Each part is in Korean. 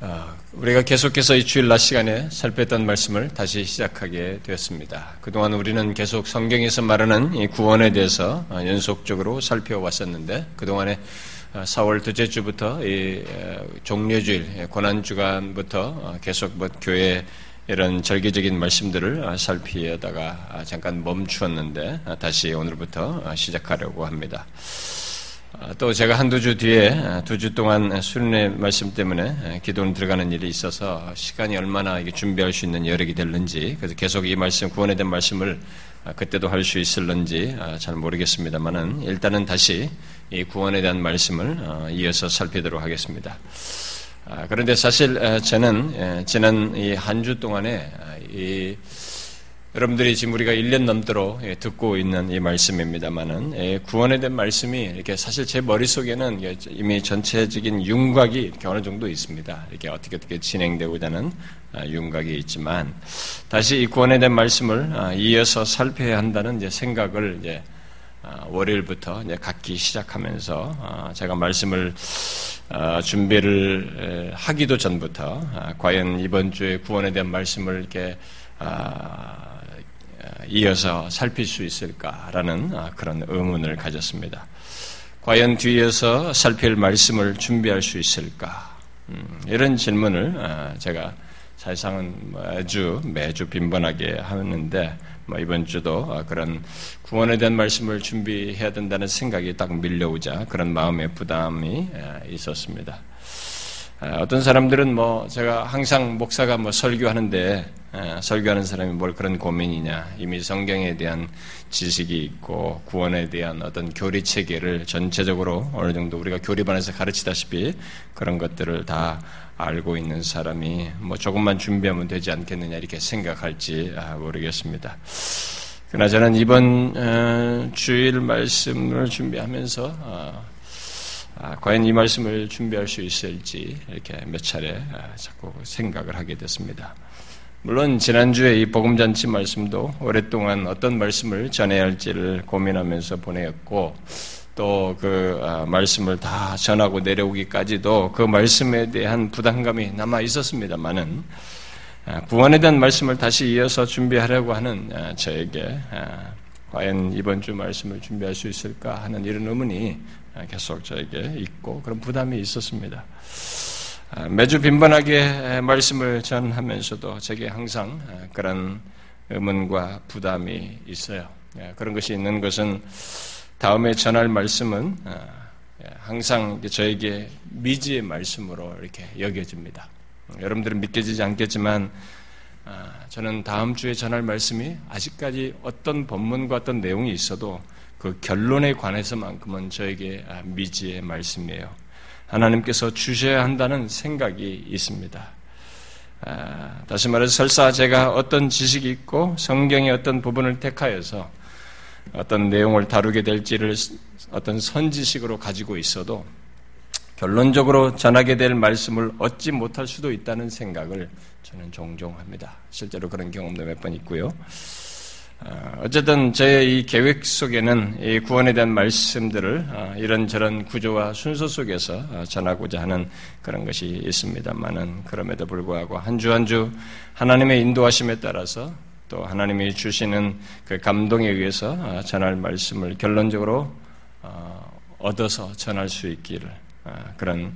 어, 우리가 계속해서 이 주일 낮 시간에 살폈던 말씀을 다시 시작하게 되었습니다. 그동안 우리는 계속 성경에서 말하는 이 구원에 대해서 어, 연속적으로 살펴왔었는데 그동안에 4월 어, 둘째 주부터 이 종료주일 고난 주간부터 계속 뭐 교회 이런 절개적인 말씀들을 살피다가 잠깐 멈추었는데 다시 오늘부터 시작하려고 합니다. 아, 또 제가 한두 주 뒤에 아, 두주 동안 수련의 말씀 때문에 아, 기도는 들어가는 일이 있어서 시간이 얼마나 준비할 수 있는 여력이 될는지 그래서 계속 이 말씀 구원에 대한 말씀을 그때도 할 수 있을는지 잘 모르겠습니다만은 일단은 다시 이 구원에 대한 말씀을 이어서 살피도록 하겠습니다. 그런데 사실 저는 예, 지난 이 한 주 동안에 이 여러분들이 지금 우리가 1년 넘도록 예, 듣고 있는 이 말씀입니다만은 예, 구원에 대한 말씀이 이렇게 사실 제 머릿속에는 이미 전체적인 윤곽이 이렇게 어느 정도 있습니다. 이렇게 어떻게 어떻게 진행되고자 하는 아, 윤곽이 있지만 다시 이 구원에 대한 말씀을 아, 이어서 살펴야 한다는 이제 생각을 이제 아, 월요일부터 이제 갖기 시작하면서 제가 말씀을 준비를 하기도 전부터 과연 이번 주에 구원에 대한 말씀을 이렇게 이어서 살필 수 있을까라는 아, 그런 의문을 가졌습니다. 과연 뒤에서 살필 말씀을 준비할 수 있을까? 음, 이런 질문을 아, 제가 사실상은 매주 매주 빈번하게 하는데 뭐 이번 주도 아, 그런 구원에 대한 말씀을 준비해야 된다는 생각이 딱 밀려오자 그런 마음의 부담이 있었습니다. 어떤 사람들은 뭐 제가 항상 목사가 뭐 설교하는데 설교하는 사람이 뭘 그런 고민이냐 이미 성경에 대한 지식이 있고 구원에 대한 어떤 교리 체계를 전체적으로 어느 정도 우리가 교리반에서 가르치다시피 그런 것들을 다 알고 있는 사람이 뭐 조금만 준비하면 되지 않겠느냐 이렇게 생각할지 아, 모르겠습니다. 그러나 저는 이번 어, 주일 말씀을 준비하면서 어, 아, 과연 이 말씀을 준비할 수 있을지 이렇게 몇 차례 아, 자꾸 생각을 하게 됐습니다. 물론 지난주에 이 복음잔치 말씀도 오랫동안 어떤 말씀을 전해야 할지를 고민하면서 보내었고 또 그 말씀을 다 전하고 내려오기까지도 그 말씀에 대한 부담감이 남아 있었습니다만은 아, 구원에 대한 말씀을 다시 이어서 준비하려고 하는 저에게 과연 이번 주 말씀을 준비할 수 있을까 하는 이런 의문이 계속 저에게 있고 그런 부담이 있었습니다. 아, 매주 빈번하게 말씀을 전하면서도 제게 항상 아, 그런 의문과 부담이 있어요. 예, 그런 것이 있는 것은 다음에 전할 말씀은 아, 예, 항상 저에게 미지의 말씀으로 이렇게 여겨집니다. 여러분들은 믿겨지지 않겠지만 저는 다음 주에 전할 말씀이 아직까지 어떤 본문과 어떤 내용이 있어도 그 결론에 관해서만큼은 저에게 아, 미지의 말씀이에요. 하나님께서 주셔야 한다는 생각이 있습니다. 아, 다시 말해서 설사 제가 어떤 지식이 있고 성경의 어떤 부분을 택하여서 어떤 내용을 다루게 될지를 어떤 선지식으로 가지고 있어도 결론적으로 전하게 될 말씀을 얻지 못할 수도 있다는 생각을 저는 종종 합니다. 실제로 그런 경험도 몇 번 있고요. 어, 어쨌든 제 이 계획 속에는 이 구원에 대한 말씀들을 어, 이런저런 구조와 순서 속에서 어, 전하고자 하는 그런 것이 있습니다만은 그럼에도 불구하고 한 주 한 주 하나님의 인도하심에 따라서 또 하나님이 주시는 그 감동에 의해서 전할 말씀을 결론적으로 얻어서 전할 수 있기를 그런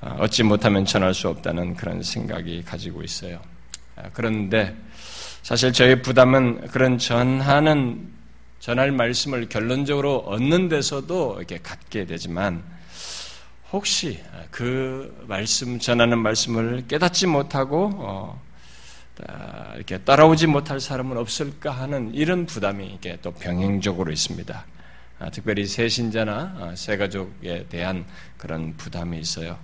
얻지 못하면 전할 수 없다는 그런 생각이 가지고 있어요. 그런데 사실 저의 부담은 그런 전하는 전할 말씀을 결론적으로 얻는 데서도 이렇게 갖게 되지만 혹시 그 말씀 전하는 말씀을 깨닫지 못하고 어, 이렇게 따라오지 못할 사람은 없을까 하는 이런 부담이 이게 또 병행적으로 있습니다. 아, 특별히 새 신자나 아, 새 가족에 대한 그런 부담이 있어요.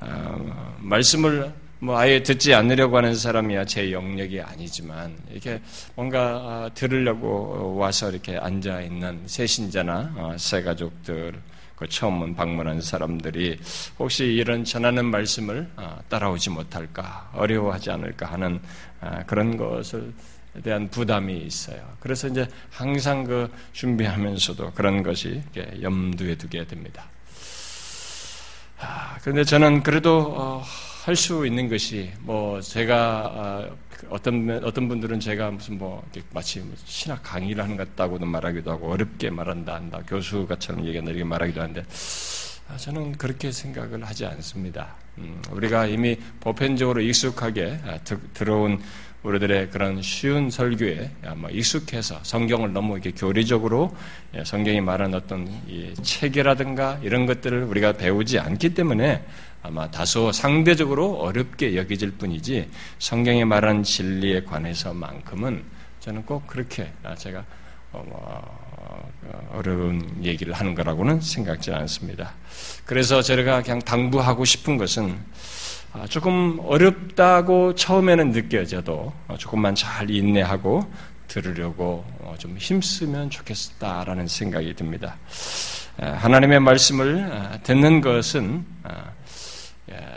아, 말씀을 뭐 아예 듣지 않으려고 하는 사람이야 제 영역이 아니지만 이렇게 뭔가 아, 들으려고 와서 이렇게 앉아 있는 새신자나 어, 새 가족들 그 처음 방문한 사람들이 혹시 이런 전하는 말씀을 어, 따라오지 못할까 어려워하지 않을까 하는 아, 그런 것을 대한 부담이 있어요. 그래서 이제 항상 그 준비하면서도 그런 것이 염두에 두게 됩니다. 아, 그런데 저는 그래도 어, 할 수 있는 것이 뭐 제가 아, 어떤 어떤 분들은 제가 무슨 뭐 마치 신학 강의를 하는 것 같다고도 말하기도 하고 어렵게 말한다 한다 교수가처럼 얘기한다 이렇게 말하기도 하는데 아, 저는 그렇게 생각을 하지 않습니다. 음, 우리가 이미 보편적으로 익숙하게 아, 들어온 우리들의 그런 쉬운 설교에 아마 익숙해서 성경을 너무 이렇게 교리적으로 예, 성경이 말한 어떤 체계라든가 이런 것들을 우리가 배우지 않기 때문에 아마 다소 상대적으로 어렵게 여겨질 뿐이지 성경이 말한 진리에 관해서만큼은 저는 꼭 그렇게 아, 제가 어, 뭐, 어려운 얘기를 하는 거라고는 생각지 않습니다. 그래서 제가 그냥 당부하고 싶은 것은 아, 조금 어렵다고 처음에는 느껴져도 조금만 잘 인내하고 들으려고 어, 좀 힘쓰면 좋겠다라는 생각이 듭니다. 아, 하나님의 말씀을 듣는 것은 예,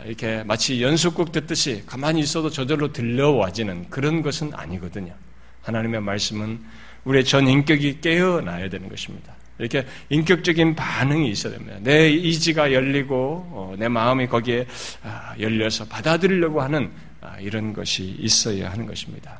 이렇게 마치 연속곡 듣듯이 가만히 있어도 저절로 들려와지는 그런 것은 아니거든요. 하나님의 말씀은 우리의 전 인격이 깨어나야 되는 것입니다. 이렇게 인격적인 반응이 있어야 됩니다. 내 이지가 열리고 어, 내 마음이 거기에 아, 열려서 받아들이려고 하는 아, 이런 것이 있어야 하는 것입니다.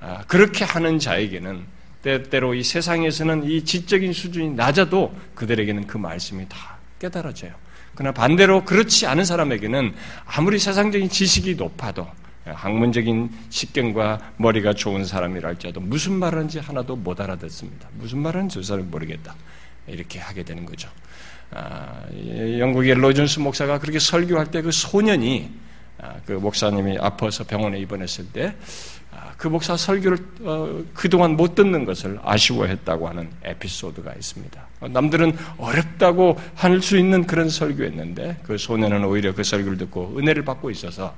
아, 그렇게 하는 자에게는 때때로 이 세상에서는 이 지적인 수준이 낮아도 그들에게는 그 말씀이 다 깨달아져요. 그러나 반대로 그렇지 않은 사람에게는 아무리 세상적인 지식이 높아도 학문적인 식견과 머리가 좋은 사람이랄지라도 무슨 말하는지 하나도 못 알아듣습니다. 무슨 말하는지 저 사람이 모르겠다. 이렇게 하게 되는 거죠. 아, 영국의 로준스 목사가 그렇게 설교할 때 그 소년이 아, 그 목사님이 아파서 병원에 입원했을 때 그 아, 목사 설교를 어, 그동안 못 듣는 것을 아쉬워했다고 하는 에피소드가 있습니다. 남들은 어렵다고 할 수 있는 그런 설교였는데 그 소년은 오히려 그 설교를 듣고 은혜를 받고 있어서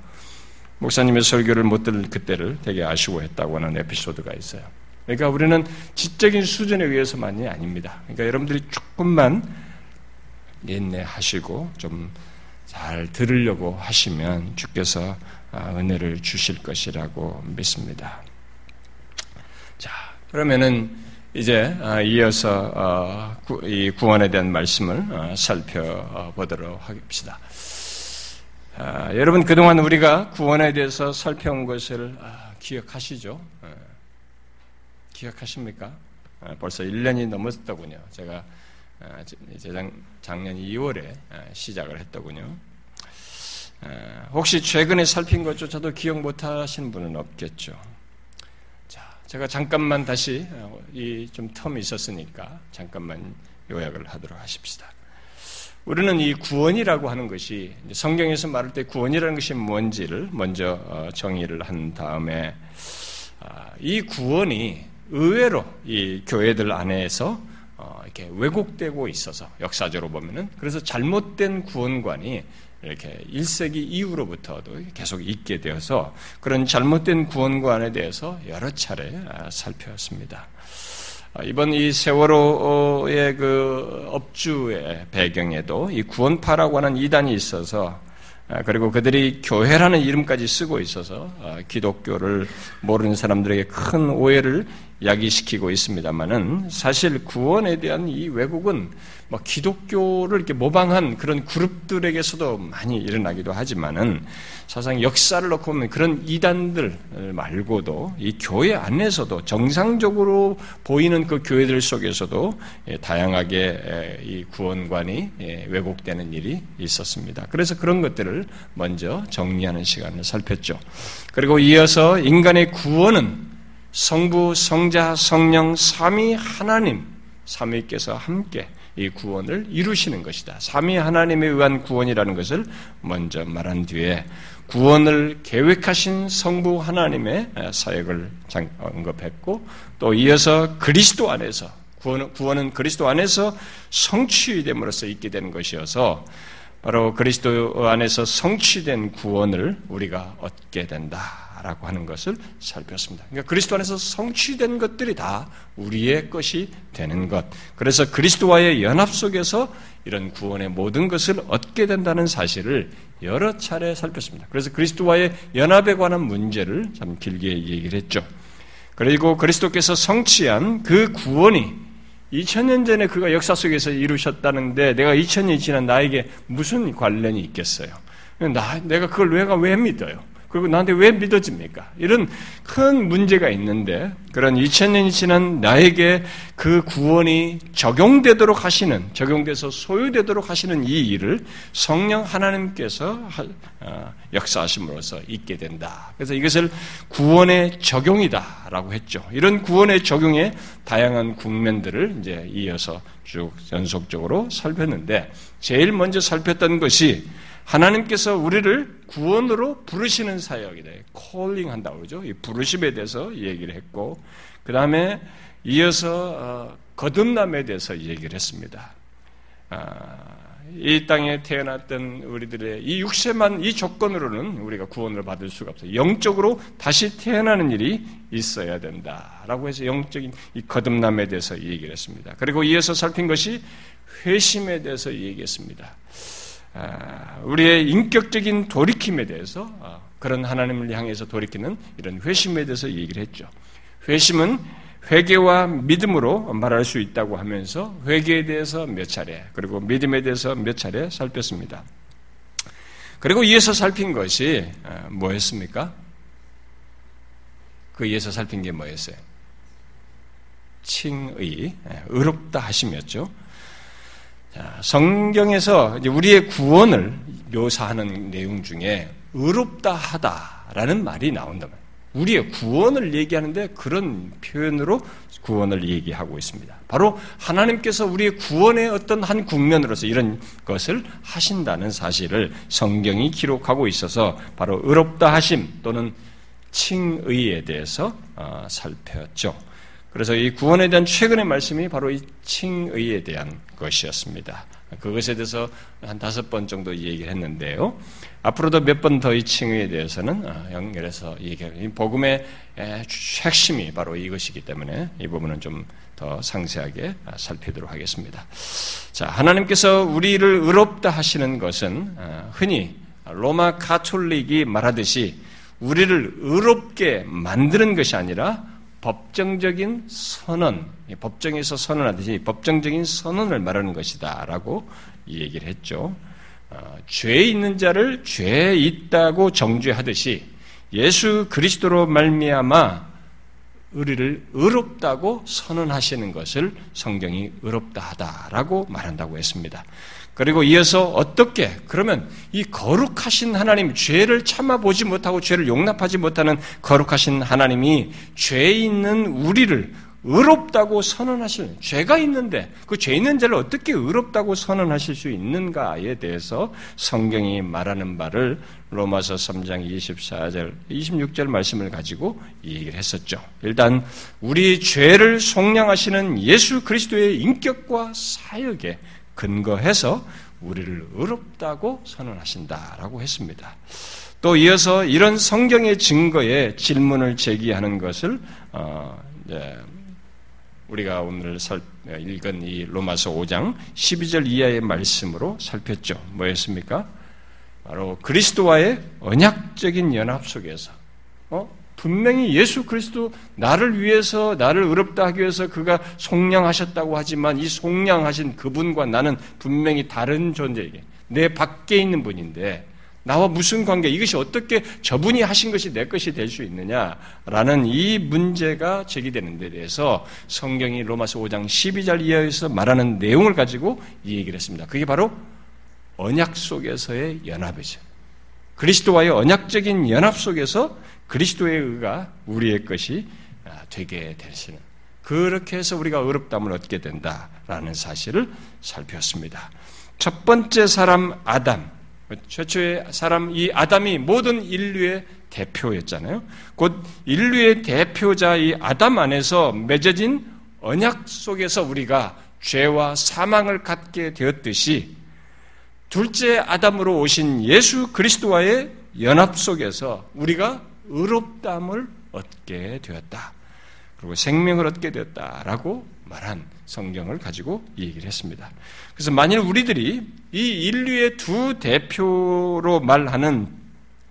목사님의 설교를 못 들을 그때를 되게 아쉬워했다고 하는 에피소드가 있어요. 그러니까 우리는 지적인 수준에 의해서만이 아닙니다. 그러니까 여러분들이 조금만 인내하시고 좀 잘 들으려고 하시면 주께서 아, 은혜를 주실 것이라고 믿습니다. 자, 그러면은 이제 아, 이어서 어, 이 구원에 대한 말씀을 어, 살펴보도록 하겠습니다. 아, 여러분 그동안 우리가 구원에 대해서 살펴온 것을 기억하시죠? 어. 기억하십니까? 아, 벌써 1년이 넘었더군요. 제가 아, 작년 2월에 아, 시작을 했더군요. 혹시 최근에 살핀 것조차도 기억 못 하신 분은 없겠죠. 자, 제가 잠깐만 다시 이 좀 텀이 있었으니까 잠깐만 요약을 하도록 하십시다. 우리는 이 구원이라고 하는 것이 성경에서 말할 때 구원이라는 것이 뭔지를 먼저 어, 정의를 한 다음에 이 구원이 의외로 이 교회들 안에서 어, 이렇게 왜곡되고 있어서 역사적으로 보면은 그래서 잘못된 구원관이 이렇게 1세기 이후로부터도 계속 있게 되어서 그런 잘못된 구원관에 대해서 여러 차례 아, 살펴봤습니다. 아, 이번 이 세월호의 그 업주의 배경에도 이 구원파라고 하는 이단이 있어서 아, 그리고 그들이 교회라는 이름까지 쓰고 있어서 기독교를 모르는 사람들에게 큰 오해를 야기시키고 있습니다만은 사실 구원에 대한 이 왜곡은 뭐 기독교를 이렇게 모방한 그런 그룹들에게서도 많이 일어나기도 하지만은 사상 역사를 놓고 보면 그런 이단들 말고도 이 교회 안에서도 정상적으로 보이는 그 교회들 속에서도 예, 다양하게 이 구원관이 예, 왜곡되는 일이 있었습니다. 그래서 그런 것들을 먼저 정리하는 시간을 살폈죠. 그리고 이어서 인간의 구원은 성부, 성자, 성령, 삼위 하나님, 삼위께서 함께 이 구원을 이루시는 것이다. 삼위 하나님에 의한 구원이라는 것을 먼저 말한 뒤에 구원을 계획하신 성부 하나님의 사역을 언급했고 또 이어서 그리스도 안에서 구원, 구원은 그리스도 안에서 성취됨으로써 있게 되는 것이어서 바로 그리스도 안에서 성취된 구원을 우리가 얻게 된다. 라고 하는 것을 살폈습니다. 그러니까 그리스도 안에서 성취된 것들이 다 우리의 것이 되는 것. 그래서 그리스도와의 연합 속에서 이런 구원의 모든 것을 얻게 된다는 사실을 여러 차례 살폈습니다. 그래서 그리스도와의 연합에 관한 문제를 참 길게 얘기를 했죠. 그리고 그리스도께서 성취한 그 구원이 2000년 전에 그가 역사 속에서 이루셨다는데 내가 2000년이 지난 나에게 무슨 관련이 있겠어요? 나, 내가 그걸 내가 왜 믿어요? 그리고 나한테 왜 믿어집니까? 이런 큰 문제가 있는데 그런 2000년이 지난 나에게 그 구원이 적용되도록 하시는 적용돼서 소유되도록 하시는 이 일을 성령 하나님께서 어, 역사하심으로써 있게 된다. 그래서 이것을 구원의 적용이다라고 했죠. 이런 구원의 적용의 다양한 국면들을 이제 이어서 쭉 연속적으로 살폈는데 제일 먼저 살폈던 것이 하나님께서 우리를 구원으로 부르시는 사역이다. 콜링 한다고 그러죠. 이 부르심에 대해서 얘기를 했고, 그 다음에 이어서 어, 거듭남에 대해서 얘기를 했습니다. 아, 이 땅에 태어났던 우리들의 이 육세만 이 조건으로는 우리가 구원을 받을 수가 없어요. 영적으로 다시 태어나는 일이 있어야 된다라고 해서 영적인 이 거듭남에 대해서 얘기를 했습니다. 그리고 이어서 살핀 것이 회심에 대해서 얘기했습니다. 아, 우리의 인격적인 돌이킴에 대해서 아, 그런 하나님을 향해서 돌이키는 이런 회심에 대해서 얘기를 했죠. 회심은 회개와 믿음으로 말할 수 있다고 하면서 회개에 대해서 몇 차례 그리고 믿음에 대해서 몇 차례 살폈습니다. 그리고 이에서 살핀 것이 아, 뭐였습니까? 그 이에서 살핀 게 뭐였어요? 칭의, 예, 의롭다 하심이었죠. 성경에서 우리의 구원을 묘사하는 내용 중에 의롭다 하다라는 말이 나온다면 우리의 구원을 얘기하는데 그런 표현으로 구원을 얘기하고 있습니다. 바로 하나님께서 우리의 구원의 어떤 한 국면으로서 이런 것을 하신다는 사실을 성경이 기록하고 있어서 바로 의롭다 하심 또는 칭의에 대해서 어, 살펴봤죠. 그래서 이 구원에 대한 최근의 말씀이 바로 이 칭의에 대한 것이었습니다. 그것에 대해서 한 다섯 번 정도 얘기를 했는데요. 앞으로도 몇 번 더 이 칭의에 대해서는 어, 연결해서 얘기해요. 복음의 핵심이 바로 이것이기 때문에 이 부분은 좀 더 상세하게 살피도록 하겠습니다. 자, 하나님께서 우리를 의롭다 하시는 것은 어, 흔히 로마 카톨릭이 말하듯이 우리를 의롭게 만드는 것이 아니라 법정적인 선언, 법정에서 선언하듯이 법정적인 선언을 말하는 것이다라고 얘기를 했죠. 어, 죄 있는 자를 죄 있다고 정죄하듯이 예수 그리스도로 말미암아 우리를 의롭다고 선언하시는 것을 성경이 의롭다 하다라고 말한다고 했습니다. 그리고 이어서 어떻게 그러면 이 거룩하신 하나님 죄를 참아 보지 못하고 죄를 용납하지 못하는 거룩하신 하나님이 죄 있는 우리를 의롭다고 선언하시는 죄가 있는데 그 죄 있는 자를 어떻게 의롭다고 선언하실 수 있는가에 대해서 성경이 말하는 바를 로마서 3장 24절 26절 말씀을 가지고 얘기를 했었죠. 일단 우리 죄를 속량하시는 예수 그리스도의 인격과 사역에 근거해서 우리를 의롭다고 선언하신다라고 했습니다. 또 이어서 이런 성경의 증거에 질문을 제기하는 것을 어, 네, 우리가 오늘 살, 읽은 이 로마서 5장 12절 이하의 말씀으로 살폈죠. 뭐였습니까? 바로 그리스도와의 언약적인 연합 속에서 어? 분명히 예수 그리스도 나를 위해서 나를 의롭다 하기 위해서 그가 속량하셨다고 하지만 이 속량하신 그분과 나는 분명히 다른 존재에게 내 밖에 있는 분인데 나와 무슨 관계 이것이 어떻게 저분이 하신 것이 내 것이 될 수 있느냐라는 이 문제가 제기되는 데 대해서 성경이 로마서 5장 12절 이하에서 말하는 내용을 가지고 이 얘기를 했습니다. 그게 바로 언약 속에서의 연합이죠. 그리스도와의 언약적인 연합 속에서 그리스도의 의가 우리의 것이 아, 되게 되시는 그렇게 해서 우리가 의롭담을 얻게 된다라는 사실을 살폈습니다. 첫 번째 사람 아담, 최초의 사람 이 아담이 모든 인류의 대표였잖아요. 곧 인류의 대표자 이 아담 안에서 맺어진 언약 속에서 우리가 죄와 사망을 갖게 되었듯이 둘째 아담으로 오신 예수 그리스도와의 연합 속에서 우리가 의롭담을 얻게 되었다. 그리고 생명을 얻게 되었다라고 말한 성경을 가지고 이 얘기를 했습니다. 그래서 만일 우리들이 이 인류의 두 대표로 말하는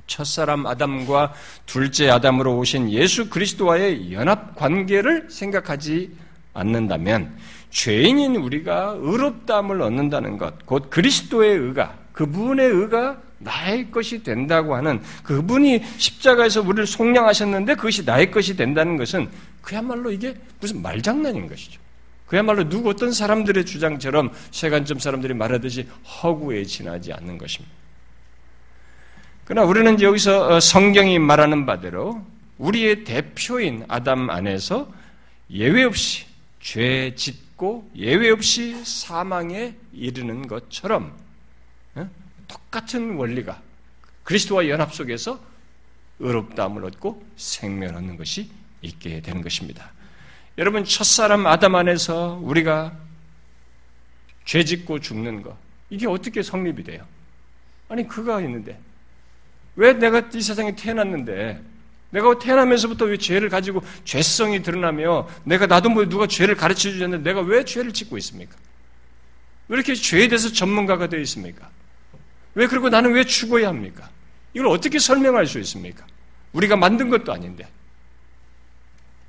첫사람 아담과 둘째 아담으로 오신 예수 그리스도와의 연합 관계를 생각하지 않는다면 죄인인 우리가 의롭다함을 얻는다는 것, 곧 그리스도의 의가, 그분의 의가 나의 것이 된다고 하는 그분이 십자가에서 우리를 속량하셨는데 그것이 나의 것이 된다는 것은 그야말로 이게 무슨 말장난인 것이죠. 그야말로 누구 어떤 사람들의 주장처럼 세간점 사람들이 말하듯이 허구에 지나지 않는 것입니다. 그러나 우리는 여기서 어, 성경이 말하는 바대로 우리의 대표인 아담 안에서 예외 없이 죄짓 고 예외 없이 사망에 이르는 것처럼 어? 똑같은 원리가 그리스도와 연합 속에서 의롭다함을 얻고 생명 얻는 것이 있게 되는 것입니다. 여러분 첫사람 아담 안에서 우리가 죄 짓고 죽는 것 이게 어떻게 성립이 돼요? 아니 그가 있는데 왜 내가 이 세상에 태어났는데 내가 태어나면서부터 왜 죄를 가지고 죄성이 드러나며 내가 나도 뭐 누가 죄를 가르쳐 주지 않는데 내가 왜 죄를 짓고 있습니까? 왜 이렇게 죄에 대해서 전문가가 되어 있습니까? 왜 그리고 나는 왜 죽어야 합니까? 이걸 어떻게 설명할 수 있습니까? 우리가 만든 것도 아닌데.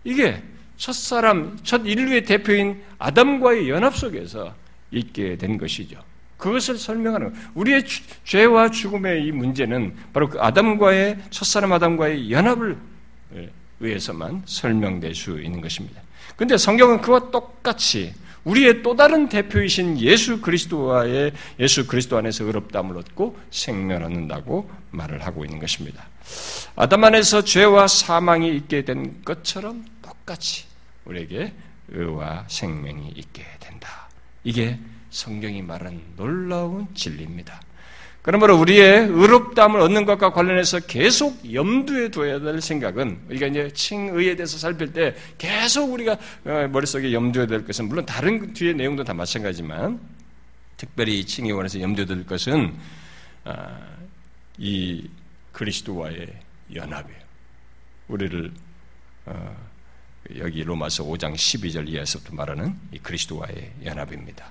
이게 첫사람, 첫 인류의 대표인 아담과의 연합 속에서 있게 된 것이죠. 그것을 설명하는 우리의 죄와 죽음의 이 문제는 바로 그 아담과의 첫사람 아담과의 연합을 의해서만 설명될 수 있는 것입니다. 근데 성경은 그와 똑같이 우리의 또 다른 대표이신 예수 그리스도와의 예수 그리스도 안에서 의롭다함을 얻고 생명을 얻는다고 말을 하고 있는 것입니다. 아담 안에서 죄와 사망이 있게 된 것처럼 똑같이 우리에게 의와 생명이 있게 된다. 이게 성경이 말한 놀라운 진리입니다. 그러므로 우리의 의롭다함을 얻는 것과 관련해서 계속 염두에 둬야 될 생각은 우리가 이제 칭의에 대해서 살필 때 계속 우리가 어, 머릿속에 염두에 될 것은 물론 다른 뒤의 내용도 다 마찬가지지만 특별히 칭의에 관해서 염두에 둘 것은 아, 이 그리스도와의 연합이에요. 우리를 어, 여기 로마서 5장 12절 이하에서부터 말하는 이 그리스도와의 연합입니다.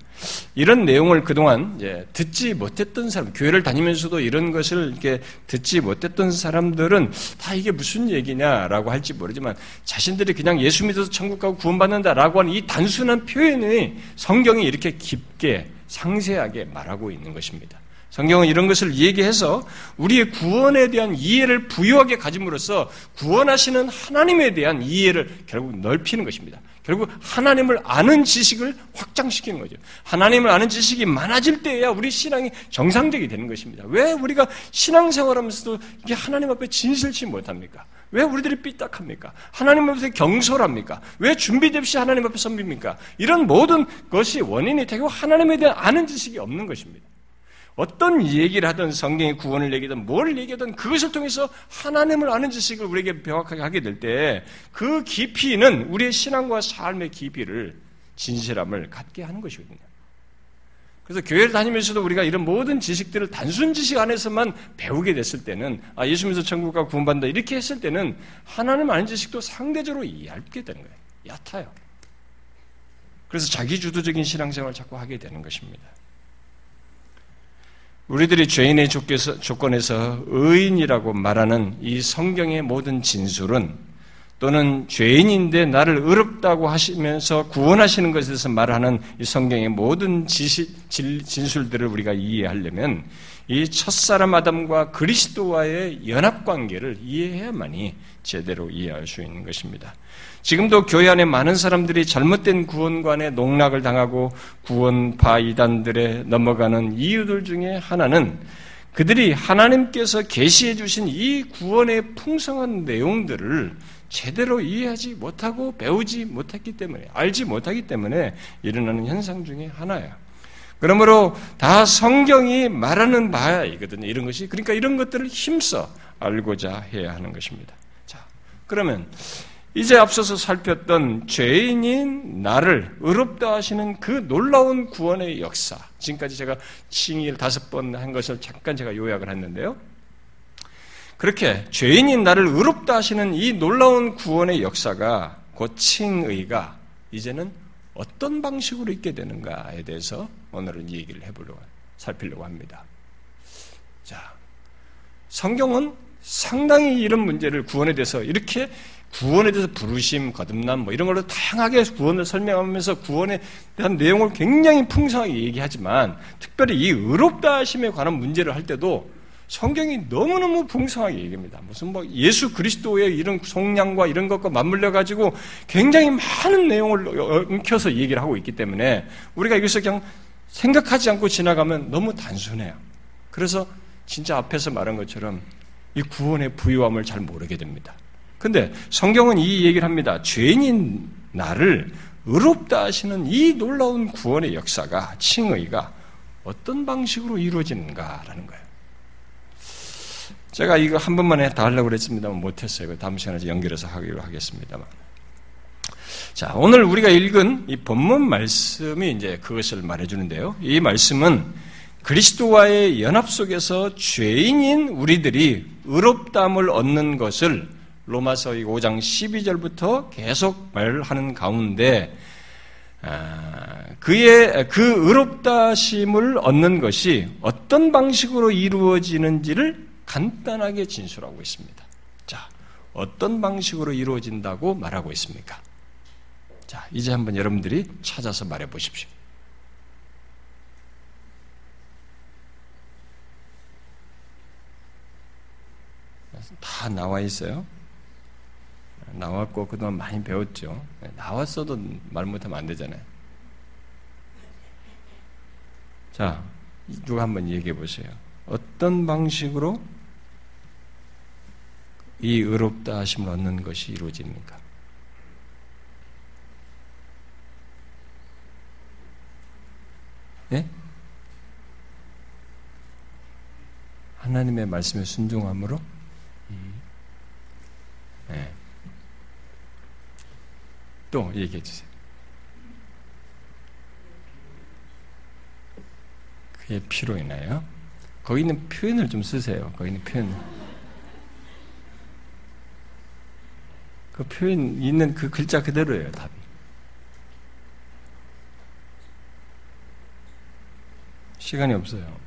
이런 내용을 그동안 이제 듣지 못했던 사람, 교회를 다니면서도 이런 것을 이렇게 듣지 못했던 사람들은 다 이게 무슨 얘기냐라고 할지 모르지만 자신들이 그냥 예수 믿어서 천국 가고 구원받는다라고 하는 이 단순한 표현이 성경이 이렇게 깊게 상세하게 말하고 있는 것입니다. 성경은 이런 것을 얘기해서 우리의 구원에 대한 이해를 부유하게 가짐으로써 구원하시는 하나님에 대한 이해를 결국 넓히는 것입니다. 결국 하나님을 아는 지식을 확장시키는 거죠. 하나님을 아는 지식이 많아질 때야 우리 신앙이 정상적이 되는 것입니다. 왜 우리가 신앙생활하면서도 이게 하나님 앞에 진실치 못합니까? 왜 우리들이 삐딱합니까? 하나님 앞에 경솔합니까? 왜 없이 하나님 앞에 선비입니까? 이런 모든 것이 원인이 되고 하나님에 대한 아는 지식이 없는 것입니다. 어떤 얘기를 하든 성경의 구원을 얘기든 뭘 얘기하든 그것을 통해서 하나님을 아는 지식을 우리에게 명확하게 하게 될 때 그 깊이는 우리의 신앙과 삶의 깊이를 진실함을 갖게 하는 것이거든요. 그래서 교회를 다니면서도 우리가 이런 모든 지식들을 단순 지식 안에서만 배우게 됐을 때는 아 예수 믿어 천국과 구원받는다 이렇게 했을 때는 하나님 아는 지식도 상대적으로 얇게 되는 거예요. 얕아요. 그래서 자기 주도적인 신앙생활을 자꾸 하게 되는 것입니다. 우리들이 죄인의 조건에서 의인이라고 말하는 이 성경의 모든 진술은 또는 죄인인데 나를 의롭다고 하시면서 구원하시는 것에 대해서 말하는 이 성경의 모든 진술들을 우리가 이해하려면 이 첫사람 아담과 그리스도와의 연합 관계를 이해해야만이 제대로 이해할 수 있는 것입니다. 지금도 교회 안에 많은 사람들이 잘못된 구원관에 농락을 당하고 구원파 이단들에 넘어가는 이유들 중에 하나는 그들이 하나님께서 계시해 주신 이 구원의 풍성한 내용들을 제대로 이해하지 못하고 배우지 못했기 때문에 알지 못하기 때문에 일어나는 현상 중에 하나야. 그러므로 다 성경이 말하는 바이거든요. 이런 것이 그러니까 이런 것들을 힘써 알고자 해야 하는 것입니다. 자, 그러면 이제 앞서서 살폈던 죄인인 나를 의롭다 하시는 그 놀라운 구원의 역사. 지금까지 제가 칭의를 다섯 번 한 것을 잠깐 제가 요약을 했는데요. 그렇게 죄인인 나를 의롭다 하시는 이 놀라운 구원의 역사가 곧 칭의가 이제는 어떤 방식으로 있게 되는가에 대해서 오늘은 얘기를 해보려고, 살피려고 합니다. 자, 성경은 상당히 이런 문제를 구원에 대해서 이렇게 구원에 대해서 부르심, 거듭남 뭐 이런 걸로 다양하게 구원을 설명하면서 구원에 대한 내용을 굉장히 풍성하게 얘기하지만 특별히 이 의롭다 하심에 관한 문제를 할 때도 성경이 너무너무 풍성하게 얘기합니다. 무슨 뭐 예수 그리스도의 이런 속량과 이런 것과 맞물려 가지고 굉장히 많은 내용을 엉켜서 얘기를 하고 있기 때문에 우리가 여기서 그냥 생각하지 않고 지나가면 너무 단순해요. 그래서 진짜 앞에서 말한 것처럼 이 구원의 부유함을 잘 모르게 됩니다. 근데 성경은 이 얘기를 합니다. 죄인인 나를 의롭다 하시는 이 놀라운 구원의 역사가, 칭의가 어떤 방식으로 이루어지는가라는 거예요. 제가 이거 한 번만 에 다 하려고 그랬습니다만 못했어요. 다음 시간에 연결해서 하기로 하겠습니다만. 자, 오늘 우리가 읽은 이 본문 말씀이 이제 그것을 말해주는데요. 이 말씀은 그리스도와의 연합 속에서 죄인인 우리들이 의롭담을 얻는 것을 로마서 5장 12절부터 계속 말하는 가운데 아, 그의 그 의롭다심을 얻는 것이 어떤 방식으로 이루어지는지를 간단하게 진술하고 있습니다. 자, 어떤 방식으로 이루어진다고 말하고 있습니까? 자, 이제 한번 여러분들이 찾아서 말해 보십시오. 다 나와 있어요. 나왔고 그동안 많이 배웠죠. 나왔어도 말 못하면 안 되잖아요. 자, 누가 한번 얘기해 보세요. 어떤 방식으로 이 의롭다 하심을 얻는 것이 이루어집니까? 예? 하나님의 말씀에 순종함으로? 네. 또 얘기해 주세요. 그의 피로 인하여? 거기 있는 표현을 좀 쓰세요. 거기 있는 표현. 그 표현 있는 그 글자 그대로예요, 답이. 시간이 없어요.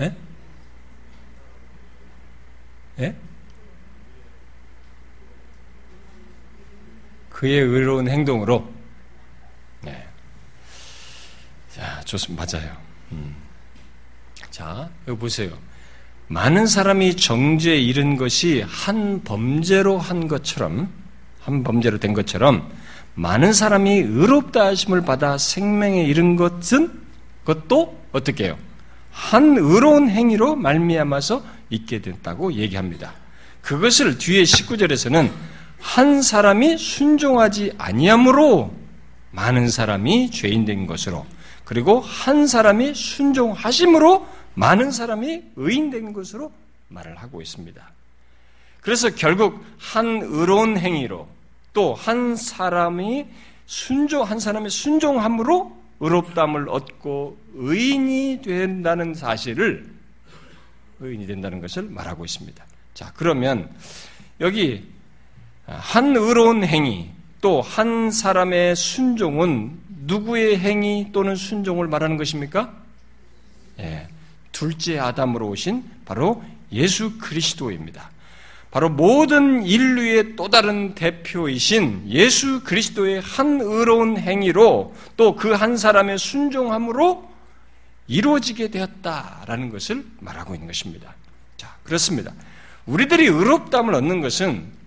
예? 예? 그의 의로운 행동으로. 네. 자, 좋습니다. 맞아요. 음. 자, 여기 보세요. 많은 사람이 정죄에 이른 것이 한 범죄로 한 것처럼, 한 범죄로 된 것처럼, 많은 사람이 의롭다 하심을 받아 생명에 이른 것은, 그것도 어떻게 해요? 한 의로운 행위로 말미암아서 있게 됐다고 얘기합니다. 그것을 뒤에 19절에서는 한 사람이 순종하지 아니함으로 많은 사람이 죄인 된 것으로 그리고 한 사람이 순종하심으로 많은 사람이 의인 된 것으로 말을 하고 있습니다. 그래서 결국 한 의로운 행위로 또 한 사람이 순종, 한 사람의 순종함으로 의롭담을 얻고 의인이 된다는 사실을 의인이 된다는 것을 말하고 있습니다. 자, 그러면 여기 한 의로운 행위 또 한 사람의 순종은 누구의 행위 또는 순종을 말하는 것입니까? 예. 둘째 아담으로 오신 바로 예수 그리스도입니다. 바로 모든 인류의 또 다른 대표이신 예수 그리스도의 한 의로운 행위로 또 그 한 사람의 순종함으로 이루어지게 되었다라는 것을 말하고 있는 것입니다. 자, 그렇습니다. 우리들이 의롭담을 얻는 것은 어,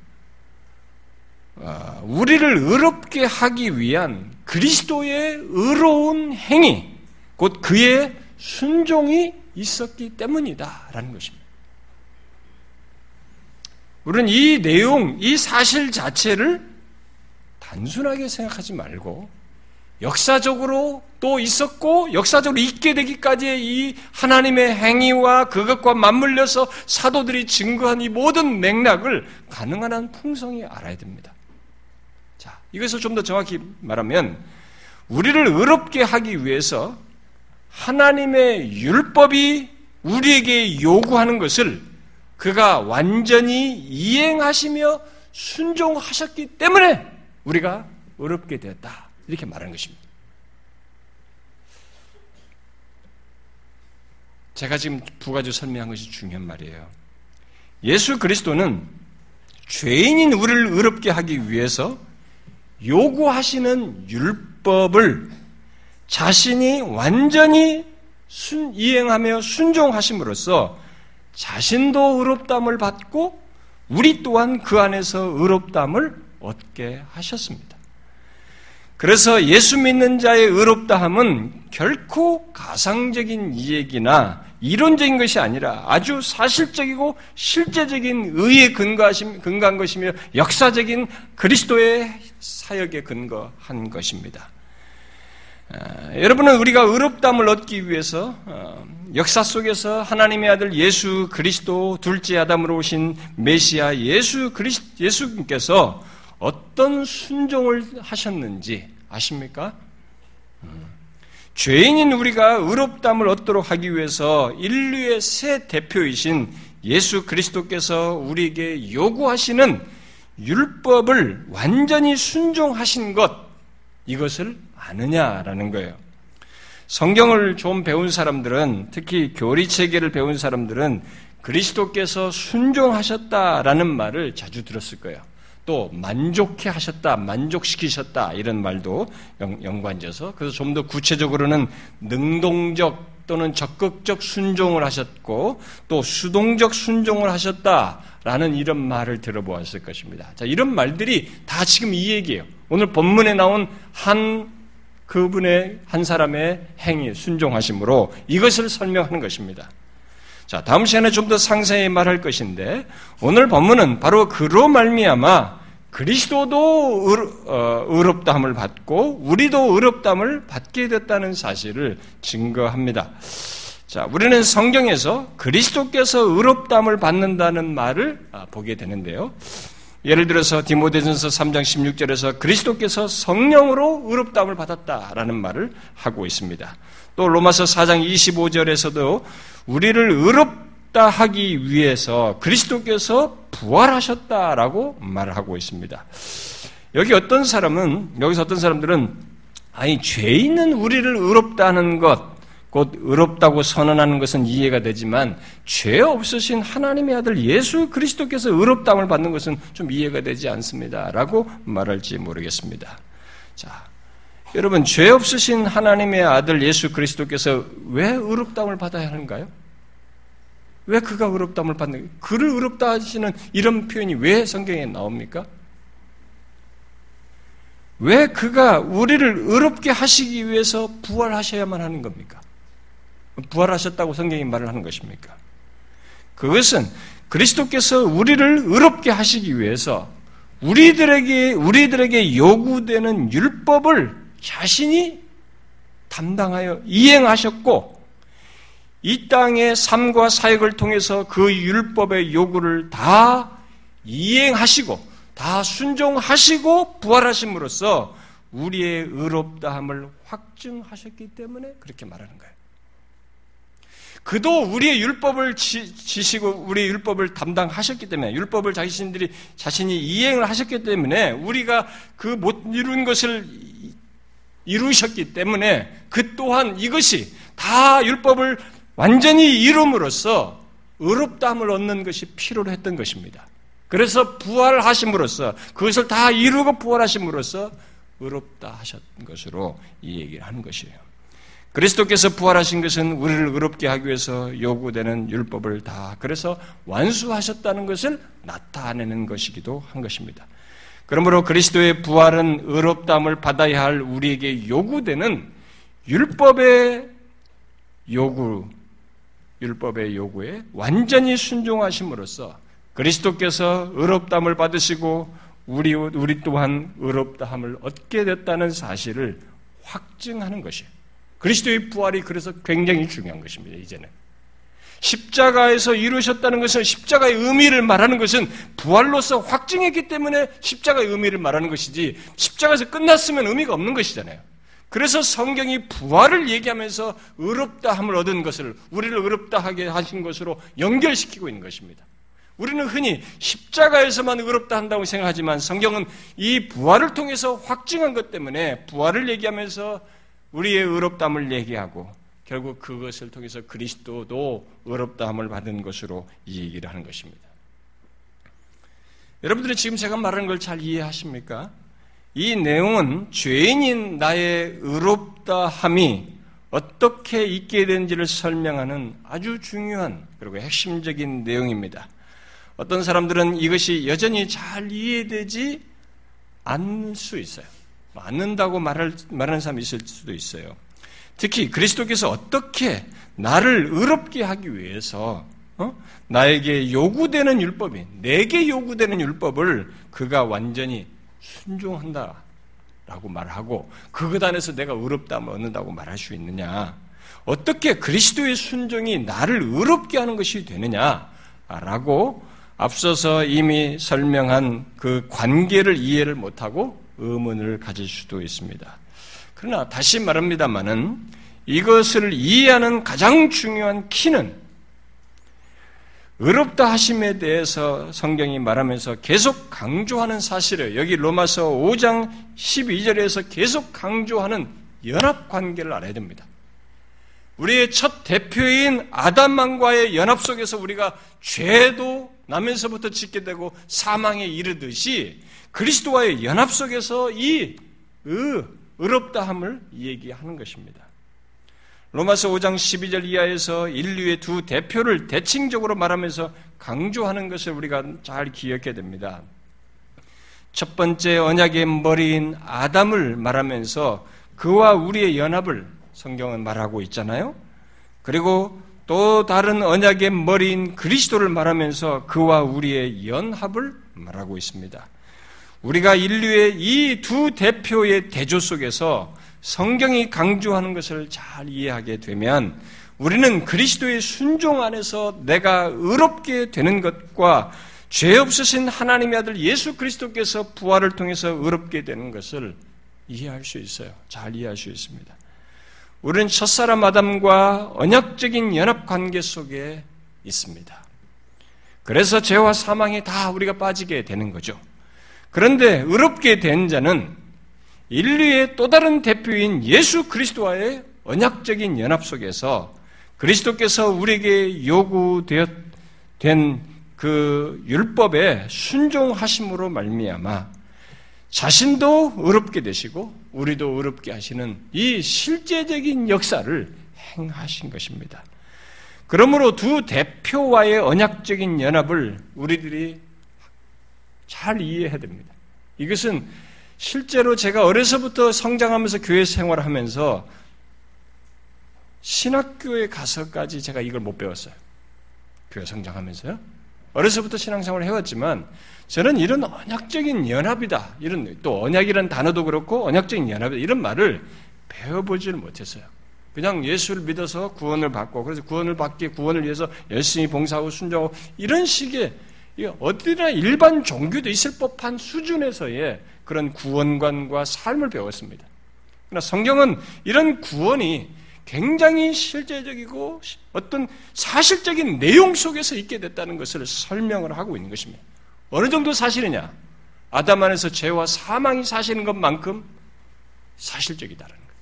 우리를 의롭게 하기 위한 그리스도의 의로운 행위, 곧 그의 순종이 있었기 때문이다라는 것입니다. 우리는 이 내용, 이 사실 자체를 단순하게 생각하지 말고 역사적으로 또 있었고 역사적으로 있게 되기까지의 이 하나님의 행위와 그것과 맞물려서 사도들이 증거한 이 모든 맥락을 가능한 한 풍성히 알아야 됩니다. 자, 이것을 좀 더 정확히 말하면 우리를 의롭게 하기 위해서 하나님의 율법이 우리에게 요구하는 것을 그가 완전히 이행하시며 순종하셨기 때문에 우리가 어렵게 되었다. 이렇게 말하는 것입니다. 제가 지금 두 가지 설명한 것이 중요한 말이에요. 예수 그리스도는 죄인인 우리를 의롭게 하기 위해서 요구하시는 율법을 자신이 완전히 순, 이행하며 순종하심으로써 자신도 의롭담을 받고 우리 또한 그 안에서 의롭담을 얻게 하셨습니다. 그래서 예수 믿는 자의 의롭다함은 결코 가상적인 이야기나 이론적인 것이 아니라 아주 사실적이고 실제적인 의에 근거한 것이며 역사적인 그리스도의 사역에 근거한 것입니다. 아, 여러분은 우리가 의롭담을 얻기 위해서 어, 역사 속에서 하나님의 아들 예수 그리스도 둘째 아담으로 오신 메시아 예수 그리스 예수님께서 어떤 순종을 하셨는지 아십니까? 음. 죄인인 우리가 의롭담을 얻도록 하기 위해서 인류의 새 대표이신 예수 그리스도께서 우리에게 요구하시는 율법을 완전히 순종하신 것, 이것을 아느냐라는 거예요. 성경을 좀 배운 사람들은, 특히 교리체계를 배운 사람들은 그리스도께서 순종하셨다라는 말을 자주 들었을 거예요. 또 만족해 하셨다, 만족시키셨다 이런 말도 연관져서 그래서 좀 더 구체적으로는 능동적 또는 적극적 순종을 하셨고 또 수동적 순종을 하셨다라는 이런 말을 들어보았을 것입니다. 자, 이런 말들이 다 지금 이 얘기예요. 오늘 본문에 나온 한 그분의 한 사람의 행위 순종하심으로 이것을 설명하는 것입니다. 자, 다음 시간에 좀 더 상세히 말할 것인데 오늘 본문은 바로 그로 말미암아 그리스도도 어, 의롭다함을 받고 우리도 의롭다함을 받게 됐다는 사실을 증거합니다. 자, 우리는 성경에서 그리스도께서 의롭다함을 받는다는 말을 아, 보게 되는데요. 예를 들어서 디모데전서 3장 16절에서 그리스도께서 성령으로 의롭다함을 받았다라는 말을 하고 있습니다. 또 로마서 4장 25절에서도 우리를 의롭다 하기 위해서 그리스도께서 부활하셨다라고 말을 하고 있습니다. 여기 어떤 사람은 여기서 어떤 사람들은 아니 죄 있는 우리를 의롭다 하는 것, 곧 의롭다고 선언하는 것은 이해가 되지만 죄 없으신 하나님의 아들 예수 그리스도께서 의롭다함을 받는 것은 좀 이해가 되지 않습니다라고 말할지 모르겠습니다. 자, 여러분 죄 없으신 하나님의 아들 예수 그리스도께서 왜 의롭다함을 받아야 하는가요? 왜 그가 의롭다함을 받는 그를 의롭다 하시는 이런 표현이 왜 성경에 나옵니까? 왜 그가 우리를 의롭게 하시기 위해서 부활하셔야만 하는 겁니까? 부활하셨다고 성경이 말을 하는 것입니까? 그것은 그리스도께서 우리를 의롭게 하시기 위해서 우리들에게 우리들에게 요구되는 율법을 자신이 담당하여 이행하셨고 이 땅의 삶과 사역을 통해서 그 율법의 요구를 다 이행하시고 다 순종하시고 부활하심으로써 우리의 의롭다함을 확증하셨기 때문에 그렇게 말하는 거예요. 그도 우리의 율법을 지시고 우리의 율법을 담당하셨기 때문에 율법을 자신들이 자신이 이행을 하셨기 때문에 우리가 그 못 이룬 것을 이루셨기 때문에 그 또한 이것이 다 율법을 완전히 이룸으로써 의롭다함을 얻는 것이 필요로 했던 것입니다. 그래서 부활하심으로써 그것을 다 이루고 부활하심으로써 의롭다 하셨던 것으로 이 얘기를 하는 것이에요. 그리스도께서 부활하신 것은 우리를 의롭게 하기 위해서 요구되는 율법을 다 그래서 완수하셨다는 것을 나타내는 것이기도 한 것입니다. 그러므로 그리스도의 부활은 의롭다함을 받아야 할 우리에게 요구되는 율법의 요구, 율법의 요구에 완전히 순종하심으로써 그리스도께서 의롭다함을 받으시고 우리, 우리 또한 의롭다함을 얻게 됐다는 사실을 확증하는 것이에요. 그리스도의 부활이 그래서 굉장히 중요한 것입니다, 이제는. 십자가에서 이루셨다는 것은 십자가의 의미를 말하는 것은 부활로서 확증했기 때문에 십자가의 의미를 말하는 것이지 십자가에서 끝났으면 의미가 없는 것이잖아요. 그래서 성경이 부활을 얘기하면서 의롭다함을 얻은 것을 우리를 의롭다하게 하신 것으로 연결시키고 있는 것입니다. 우리는 흔히 십자가에서만 의롭다 한다고 생각하지만 성경은 이 부활을 통해서 확증한 것 때문에 부활을 얘기하면서 우리의 의롭다함을 얘기하고 결국 그것을 통해서 그리스도도 의롭다함을 받은 것으로 이 얘기를 하는 것입니다. 여러분들이 지금 제가 말하는 걸 잘 이해하십니까? 이 내용은 죄인인 나의 의롭다 함이 어떻게 있게 된지를 설명하는 아주 중요한 그리고 핵심적인 내용입니다. 어떤 사람들은 이것이 여전히 잘 이해되지 않을 수 있어요. 않는다고 말할, 말하는 사람이 있을 수도 있어요. 특히 그리스도께서 어떻게 나를 의롭게 하기 위해서 어? 나에게 요구되는 율법이 내게 요구되는 율법을 그가 완전히 순종한다 라고 말하고 그것 안에서 내가 의롭다면 얻는다고 말할 수 있느냐? 어떻게 그리스도의 순종이 나를 의롭게 하는 것이 되느냐 라고 앞서서 이미 설명한 그 관계를 이해를 못하고 의문을 가질 수도 있습니다. 그러나 다시 말합니다만은 이것을 이해하는 가장 중요한 키는 의롭다 하심에 대해서 성경이 말하면서 계속 강조하는 사실을 여기 로마서 5장 12절에서 계속 강조하는 연합 관계를 알아야 됩니다. 우리의 첫 대표인 아담만과의 연합 속에서 우리가 죄도 나면서부터 짓게 되고 사망에 이르듯이 그리스도와의 연합 속에서 이 의, 의롭다함을 얘기하는 것입니다. 로마서 5장 12절 이하에서 인류의 두 대표를 대칭적으로 말하면서 강조하는 것을 우리가 잘 기억해야 됩니다. 첫 번째 언약의 머리인 아담을 말하면서 그와 우리의 연합을 성경은 말하고 있잖아요. 그리고 또 다른 언약의 머리인 그리스도를 말하면서 그와 우리의 연합을 말하고 있습니다. 우리가 인류의 이 두 대표의 대조 속에서 성경이 강조하는 것을 잘 이해하게 되면 우리는 그리스도의 순종 안에서 내가 의롭게 되는 것과 죄 없으신 하나님의 아들 예수 그리스도께서 부활을 통해서 의롭게 되는 것을 이해할 수 있어요. 잘 이해할 수 있습니다. 우리는 첫사람 아담과 언약적인 연합 관계 속에 있습니다. 그래서 죄와 사망에 다 우리가 빠지게 되는 거죠. 그런데 의롭게 된 자는 인류의 또 다른 대표인 예수 그리스도와의 언약적인 연합 속에서 그리스도께서 우리에게 요구되었 된그 율법에 순종하심으로 말미암아 자신도 의롭게 되시고 우리도 의롭게 하시는 이 실제적인 역사를 행하신 것입니다. 그러므로 두 대표와의 언약적인 연합을 우리들이 잘 이해해야 됩니다. 이것은 실제로 제가 어려서부터 성장하면서 교회 생활을 하면서 신학교에 가서까지 제가 이걸 못 배웠어요. 교회 성장하면서요. 어려서부터 신앙생활을 해왔지만 저는 이런 언약적인 연합이다. 이런 또 언약이라는 단어도 그렇고 언약적인 연합이다. 이런 말을 배워보지를 못했어요. 그냥 예수를 믿어서 구원을 받고 그래서 구원을 받기 구원을 위해서 열심히 봉사하고 순종하고 이런 식의 어디나 일반 종교도 있을 법한 수준에서의 그런 구원관과 삶을 배웠습니다. 그러나 성경은 이런 구원이 굉장히 실제적이고 어떤 사실적인 내용 속에서 있게 됐다는 것을 설명을 하고 있는 것입니다. 어느 정도 사실이냐? 아담 안에서 죄와 사망이 사실인 것만큼 사실적이다라는 거예요.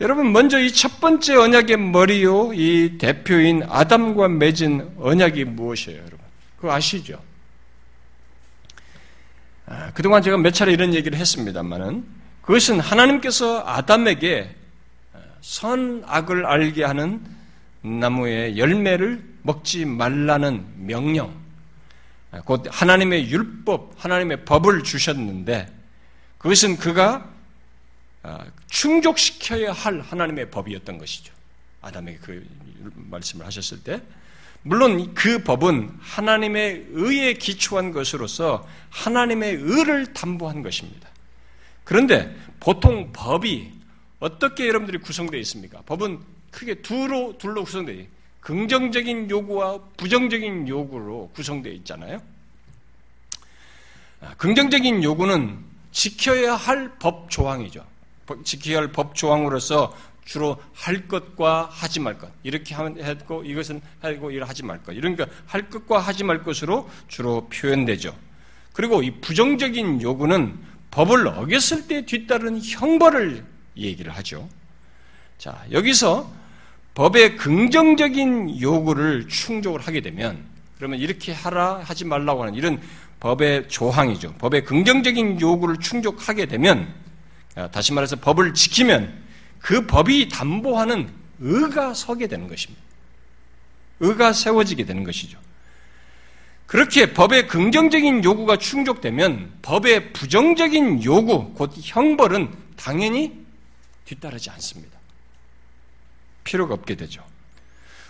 여러분 먼저 이 첫 번째 언약의 머리요, 이 대표인 아담과 맺은 언약이 무엇이에요, 여러분? 그거 아시죠? 아, 그동안 제가 몇 차례 이런 얘기를 했습니다만은 그것은 하나님께서 아담에게 선악을 알게 하는 나무의 열매를 먹지 말라는 명령, 곧 하나님의 율법, 하나님의 법을 주셨는데 그것은 그가 아, 충족시켜야 할 하나님의 법이었던 것이죠. 아담에게 그 말씀을 하셨을 때 물론 그 법은 하나님의 의에 기초한 것으로서 하나님의 의를 담보한 것입니다. 그런데 보통 법이 어떻게 여러분들이 구성되어 있습니까? 법은 크게 두로, 둘로 구성되어 있 긍정적인 요구와 부정적인 요구로 구성되어 있잖아요. 아, 긍정적인 요구는 지켜야 할 법 조항이죠. 지켜야 할 법 조항으로서 주로 할 것과 하지 말 것. 이렇게 하고 이것은 하고 이걸 하지 말 것. 이러니까 할 것과 하지 말 것으로 주로 표현되죠. 그리고 이 부정적인 요구는 법을 어겼을 때 뒤따른 형벌을 얘기를 하죠. 자, 여기서 법의 긍정적인 요구를 충족을 하게 되면 그러면 이렇게 하라 하지 말라고 하는 이런 법의 조항이죠. 법의 긍정적인 요구를 충족하게 되면 아, 다시 말해서 법을 지키면 그 법이 담보하는 의가 서게 되는 것입니다. 의가 세워지게 되는 것이죠. 그렇게 법의 긍정적인 요구가 충족되면 법의 부정적인 요구, 곧 형벌은 당연히 뒤따르지 않습니다. 필요가 없게 되죠.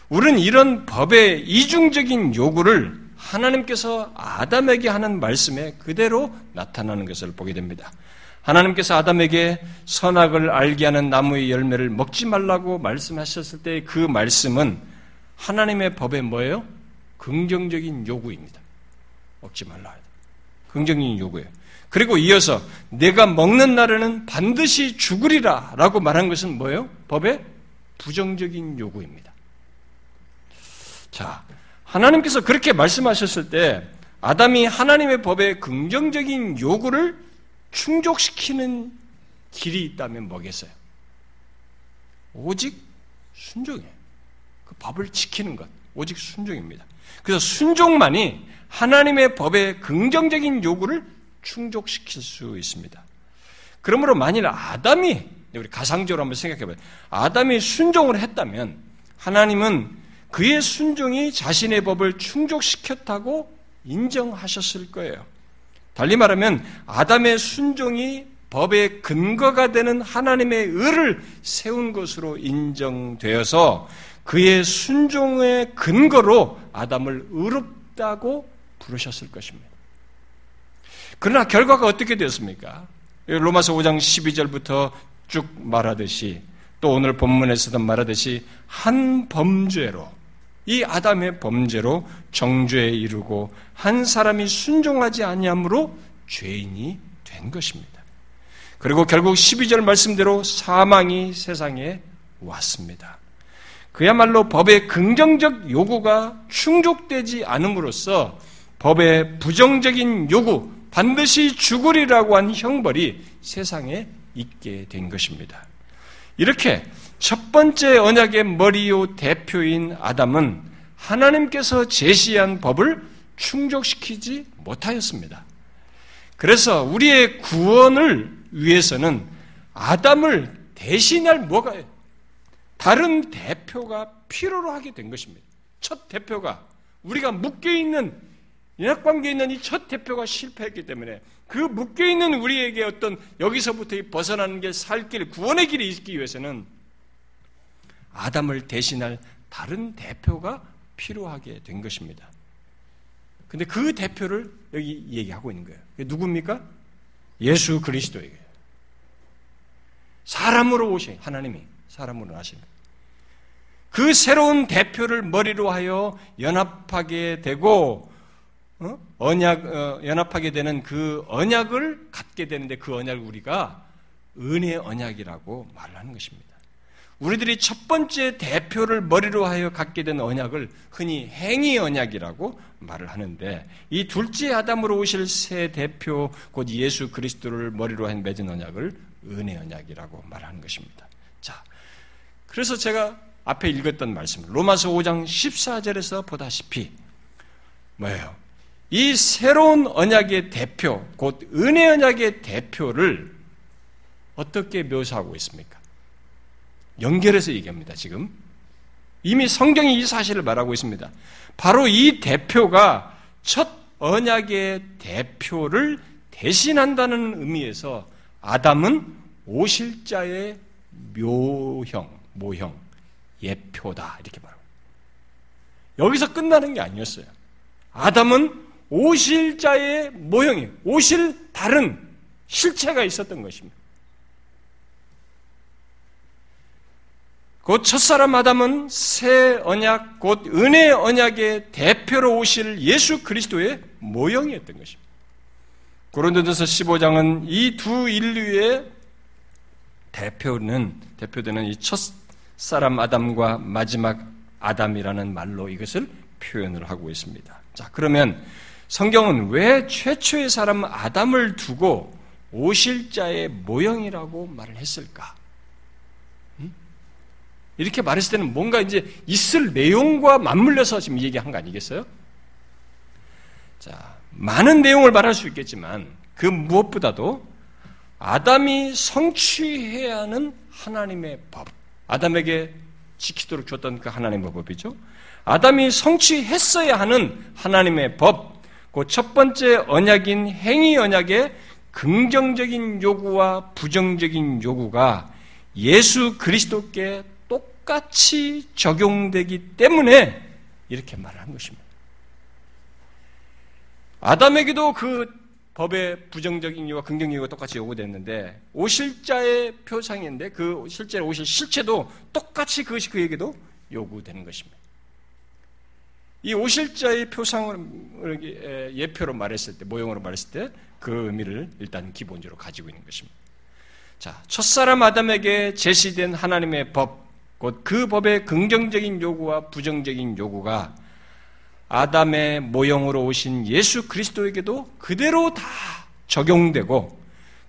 우리는 이런 법의 이중적인 요구를 하나님께서 아담에게 하는 말씀에 그대로 나타나는 것을 보게 됩니다. 하나님께서 아담에게 선악을 알게 하는 나무의 열매를 먹지 말라고 말씀하셨을 때 그 말씀은 하나님의 법에 뭐예요? 긍정적인 요구입니다. 먹지 말라. 긍정적인 요구예요. 그리고 이어서 내가 먹는 날에는 반드시 죽으리라 라고 말한 것은 뭐예요? 법의 부정적인 요구입니다. 자, 하나님께서 그렇게 말씀하셨을 때 아담이 하나님의 법의 긍정적인 요구를 충족시키는 길이 있다면 뭐겠어요? 오직 순종이에요. 그 법을 지키는 것. 오직 순종입니다. 그래서 순종만이 하나님의 법의 긍정적인 요구를 충족시킬 수 있습니다. 그러므로 만일 아담이 우리 가상적으로 한번 생각해 봐요. 아담이 순종을 했다면 하나님은 그의 순종이 자신의 법을 충족시켰다고 인정하셨을 거예요. 달리 말하면 아담의 순종이 법의 근거가 되는 하나님의 의를 세운 것으로 인정되어서 그의 순종의 근거로 아담을 의롭다고 부르셨을 것입니다. 그러나 결과가 어떻게 되었습니까? 로마서 5장 12절부터 쭉 말하듯이 또 오늘 본문에서도 말하듯이 한 범죄로 이 아담의 범죄로 정죄에 이르고 한 사람이 순종하지 아니함으로 죄인이 된 것입니다. 그리고 결국 12절 말씀대로 사망이 세상에 왔습니다. 그야말로 법의 긍정적 요구가 충족되지 않음으로써 법의 부정적인 요구, 반드시 죽으리라고 한 형벌이 세상에 있게 된 것입니다. 이렇게 첫 번째 언약의 머리요 대표인 아담은 하나님께서 제시한 법을 충족시키지 못하였습니다. 그래서 우리의 구원을 위해서는 아담을 대신할 뭐가 다른 대표가 필요로 하게 된 것입니다. 첫 대표가 우리가 묶여 있는 연합 관계에 있는 이 첫 대표가 실패했기 때문에 그 묶여 있는 우리에게 어떤 여기서부터 벗어나는 게 살 길, 구원의 길이 있기 위해서는 아담을 대신할 다른 대표가 필요하게 된 것입니다. 근데 그 대표를 여기 얘기하고 있는 거예요. 누굽니까? 예수 그리스도에게. 사람으로 오신 하나님이 사람으로 나신 그 새로운 대표를 머리로 하여 연합하게 되고 어? 언약 어, 연합하게 되는 그 언약을 갖게 되는데 그 언약을 우리가 은혜 언약이라고 말하는 것입니다. 우리들이 첫 번째 대표를 머리로 하여 갖게 된 언약을 흔히 행위 언약이라고 말을 하는데 이 둘째 아담으로 오실 새 대표 곧 예수 그리스도를 머리로 한 맺은 언약을 은혜 언약이라고 말하는 것입니다. 자, 그래서 제가 앞에 읽었던 말씀 로마서 5장 14절에서 보다시피 뭐예요? 이 새로운 언약의 대표 곧 은혜 언약의 대표를 어떻게 묘사하고 있습니까? 연결해서 얘기합니다, 지금. 이미 성경이 이 사실을 말하고 있습니다. 바로 이 대표가 첫 언약의 대표를 대신한다는 의미에서 아담은 오실자의 묘형, 모형, 예표다. 이렇게 말합니다. 여기서 끝나는 게 아니었어요. 아담은 오실자의 모형이, 오실 다른 실체가 있었던 것입니다. 곧 첫사람 아담은 새 언약, 곧 은혜 언약의 대표로 오실 예수 그리스도의 모형이었던 것입니다. 고린도전서 15장은 이 두 인류의 대표는 대표되는 이 첫사람 아담과 마지막 아담이라는 말로 이것을 표현을 하고 있습니다. 자, 그러면 성경은 왜 최초의 사람 아담을 두고 오실 자의 모형이라고 말을 했을까? 이렇게 말했을 때는 뭔가 이제 있을 내용과 맞물려서 지금 얘기한 거 아니겠어요? 자, 많은 내용을 말할 수 있겠지만 그 무엇보다도 아담이 성취해야 하는 하나님의 법. 아담에게 지키도록 줬던 그 하나님의 법이죠. 아담이 성취했어야 하는 하나님의 법. 그 첫 번째 언약인 행위 언약의 긍정적인 요구와 부정적인 요구가 예수 그리스도께 똑같이 적용되기 때문에 이렇게 말을 한 것입니다. 아담에게도 그 법의 부정적인 이유와 긍정적 이유가 똑같이 요구됐는데 오실자의 표상인데 그 실제로 오실 실체도 똑같이 그것이 그에게도 요구되는 것입니다. 이 오실자의 표상을 예표로 말했을 때 모형으로 말했을 때 그 의미를 일단 기본적으로 가지고 있는 것입니다. 자, 첫사람 아담에게 제시된 하나님의 법, 곧 그 법의 긍정적인 요구와 부정적인 요구가 아담의 모형으로 오신 예수 그리스도에게도 그대로 다 적용되고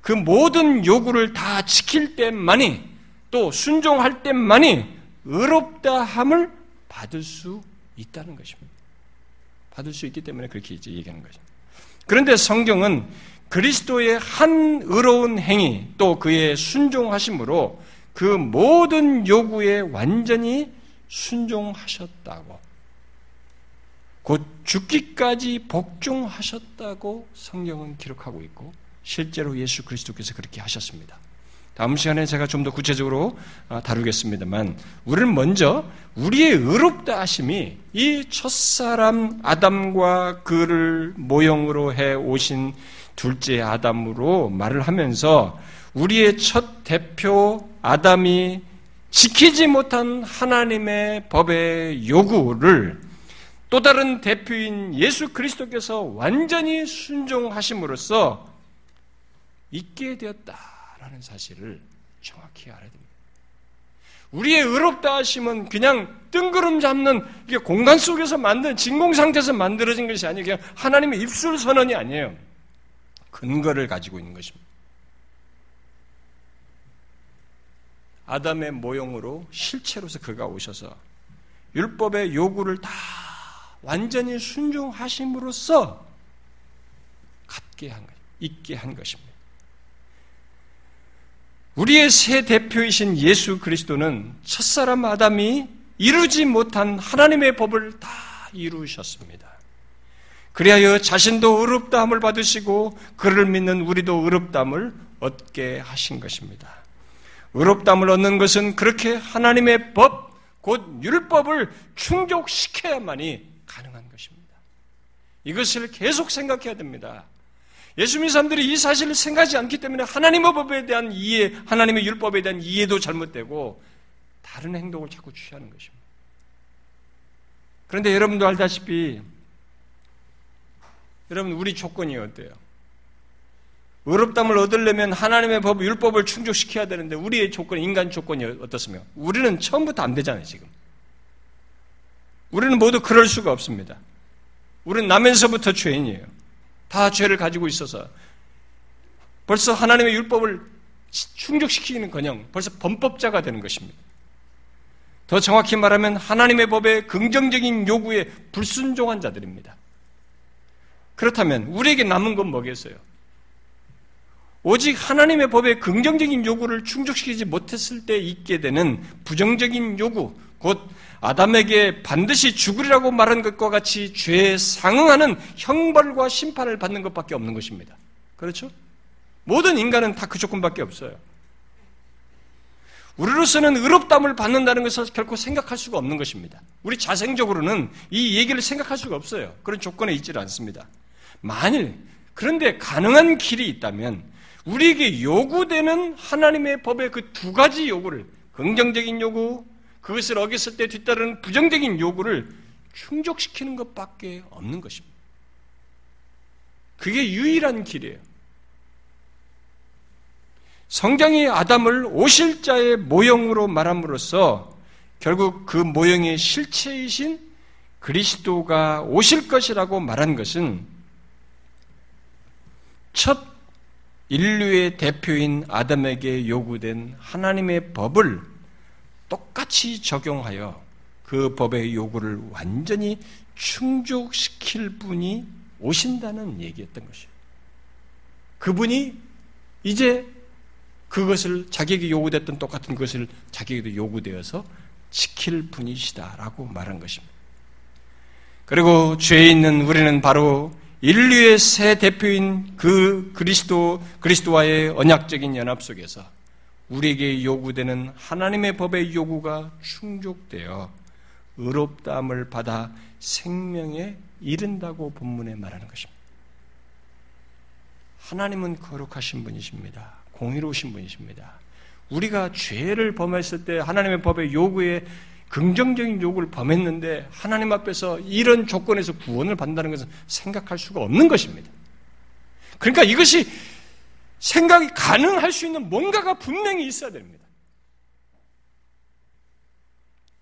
그 모든 요구를 다 지킬 때만이 또 순종할 때만이 의롭다 함을 받을 수 있다는 것입니다. 받을 수 있기 때문에 그렇게 이제 얘기하는 거죠. 그런데 성경은 그리스도의 한 의로운 행위 또 그의 순종하심으로 그 모든 요구에 완전히 순종하셨다고 곧 죽기까지 복종하셨다고 성경은 기록하고 있고 실제로 예수 그리스도께서 그렇게 하셨습니다. 다음 시간에 제가 좀 더 구체적으로 아, 다루겠습니다만 우리는 먼저 우리의 의롭다 하심이 이 첫사람 아담과 그를 모형으로 해 오신 둘째 아담으로 말을 하면서 우리의 첫 대표 아담이 지키지 못한 하나님의 법의 요구를 또 다른 대표인 예수 그리스도께서 완전히 순종하심으로써 있게 되었다라는 사실을 정확히 알아야 됩니다. 우리의 의롭다 하심은 그냥 뜬구름 잡는 이게 공간 속에서 만든 진공 상태에서 만들어진 것이 아니에요. 그냥 하나님의 입술 선언이 아니에요. 근거를 가지고 있는 것입니다. 아담의 모형으로 실체로서 그가 오셔서 율법의 요구를 다 완전히 순종하심으로써 갖게 한 것, 있게 한 것입니다. 우리의 새 대표이신 예수 그리스도는 첫사람 아담이 이루지 못한 하나님의 법을 다 이루셨습니다. 그리하여 자신도 의롭다함을 받으시고 그를 믿는 우리도 의롭다함을 얻게 하신 것입니다. 의롭다함을 얻는 것은 그렇게 하나님의 법, 곧 율법을 충족시켜야만이 가능한 것입니다. 이것을 계속 생각해야 됩니다. 예수 믿는 사람들이 이 사실을 생각하지 않기 때문에 하나님의 법에 대한 이해, 하나님의 율법에 대한 이해도 잘못되고 다른 행동을 자꾸 취하는 것입니다. 그런데 여러분도 알다시피 여러분 우리 조건이 어때요? 의롭담을 얻으려면 하나님의 법, 율법을 충족시켜야 되는데 우리의 조건, 인간 조건이 어떻습니까? 우리는 처음부터 안 되잖아요, 지금. 우리는 모두 그럴 수가 없습니다. 우리는 나면서부터 죄인이에요. 다 죄를 가지고 있어서 벌써 하나님의 율법을 충족시키는 건영 벌써 범법자가 되는 것입니다. 더 정확히 말하면 하나님의 법의 긍정적인 요구에 불순종한 자들입니다. 그렇다면 우리에게 남은 건 뭐겠어요? 오직 하나님의 법의 긍정적인 요구를 충족시키지 못했을 때 있게 되는 부정적인 요구, 곧 아담에게 반드시 죽으리라고 말한 것과 같이 죄에 상응하는 형벌과 심판을 받는 것밖에 없는 것입니다. 그렇죠? 모든 인간은 다 그 조건밖에 없어요. 우리로서는 의롭담을 받는다는 것을 결코 생각할 수가 없는 것입니다. 우리 자생적으로는 이 얘기를 생각할 수가 없어요. 그런 조건에 있지를 않습니다. 만일 그런데 가능한 길이 있다면 우리에게 요구되는 하나님의 법의 그 두 가지 요구를 긍정적인 요구, 그것을 어겼을 때 뒤따르는 부정적인 요구를 충족시키는 것밖에 없는 것입니다. 그게 유일한 길이에요. 성경이 아담을 오실자의 모형으로 말함으로써 결국 그 모형의 실체이신 그리스도가 오실 것이라고 말한 것은 첫 인류의 대표인 아담에게 요구된 하나님의 법을 똑같이 적용하여 그 법의 요구를 완전히 충족시킬 분이 오신다는 얘기였던 것이에요. 그분이 이제 그것을 자기에게 요구됐던 똑같은 것을 자기에게도 요구되어서 지킬 분이시다라고 말한 것입니다. 그리고 죄에 있는 우리는 바로 인류의 새 대표인 그 그리스도, 그리스도와의 언약적인 연합 속에서 우리에게 요구되는 하나님의 법의 요구가 충족되어 의롭다함을 받아 생명에 이른다고 본문에 말하는 것입니다. 하나님은 거룩하신 분이십니다. 공의로우신 분이십니다. 우리가 죄를 범했을 때 하나님의 법의 요구에 긍정적인 요구를 범했는데 하나님 앞에서 이런 조건에서 구원을 받는다는 것은 생각할 수가 없는 것입니다. 그러니까 이것이 생각이 가능할 수 있는 뭔가가 분명히 있어야 됩니다.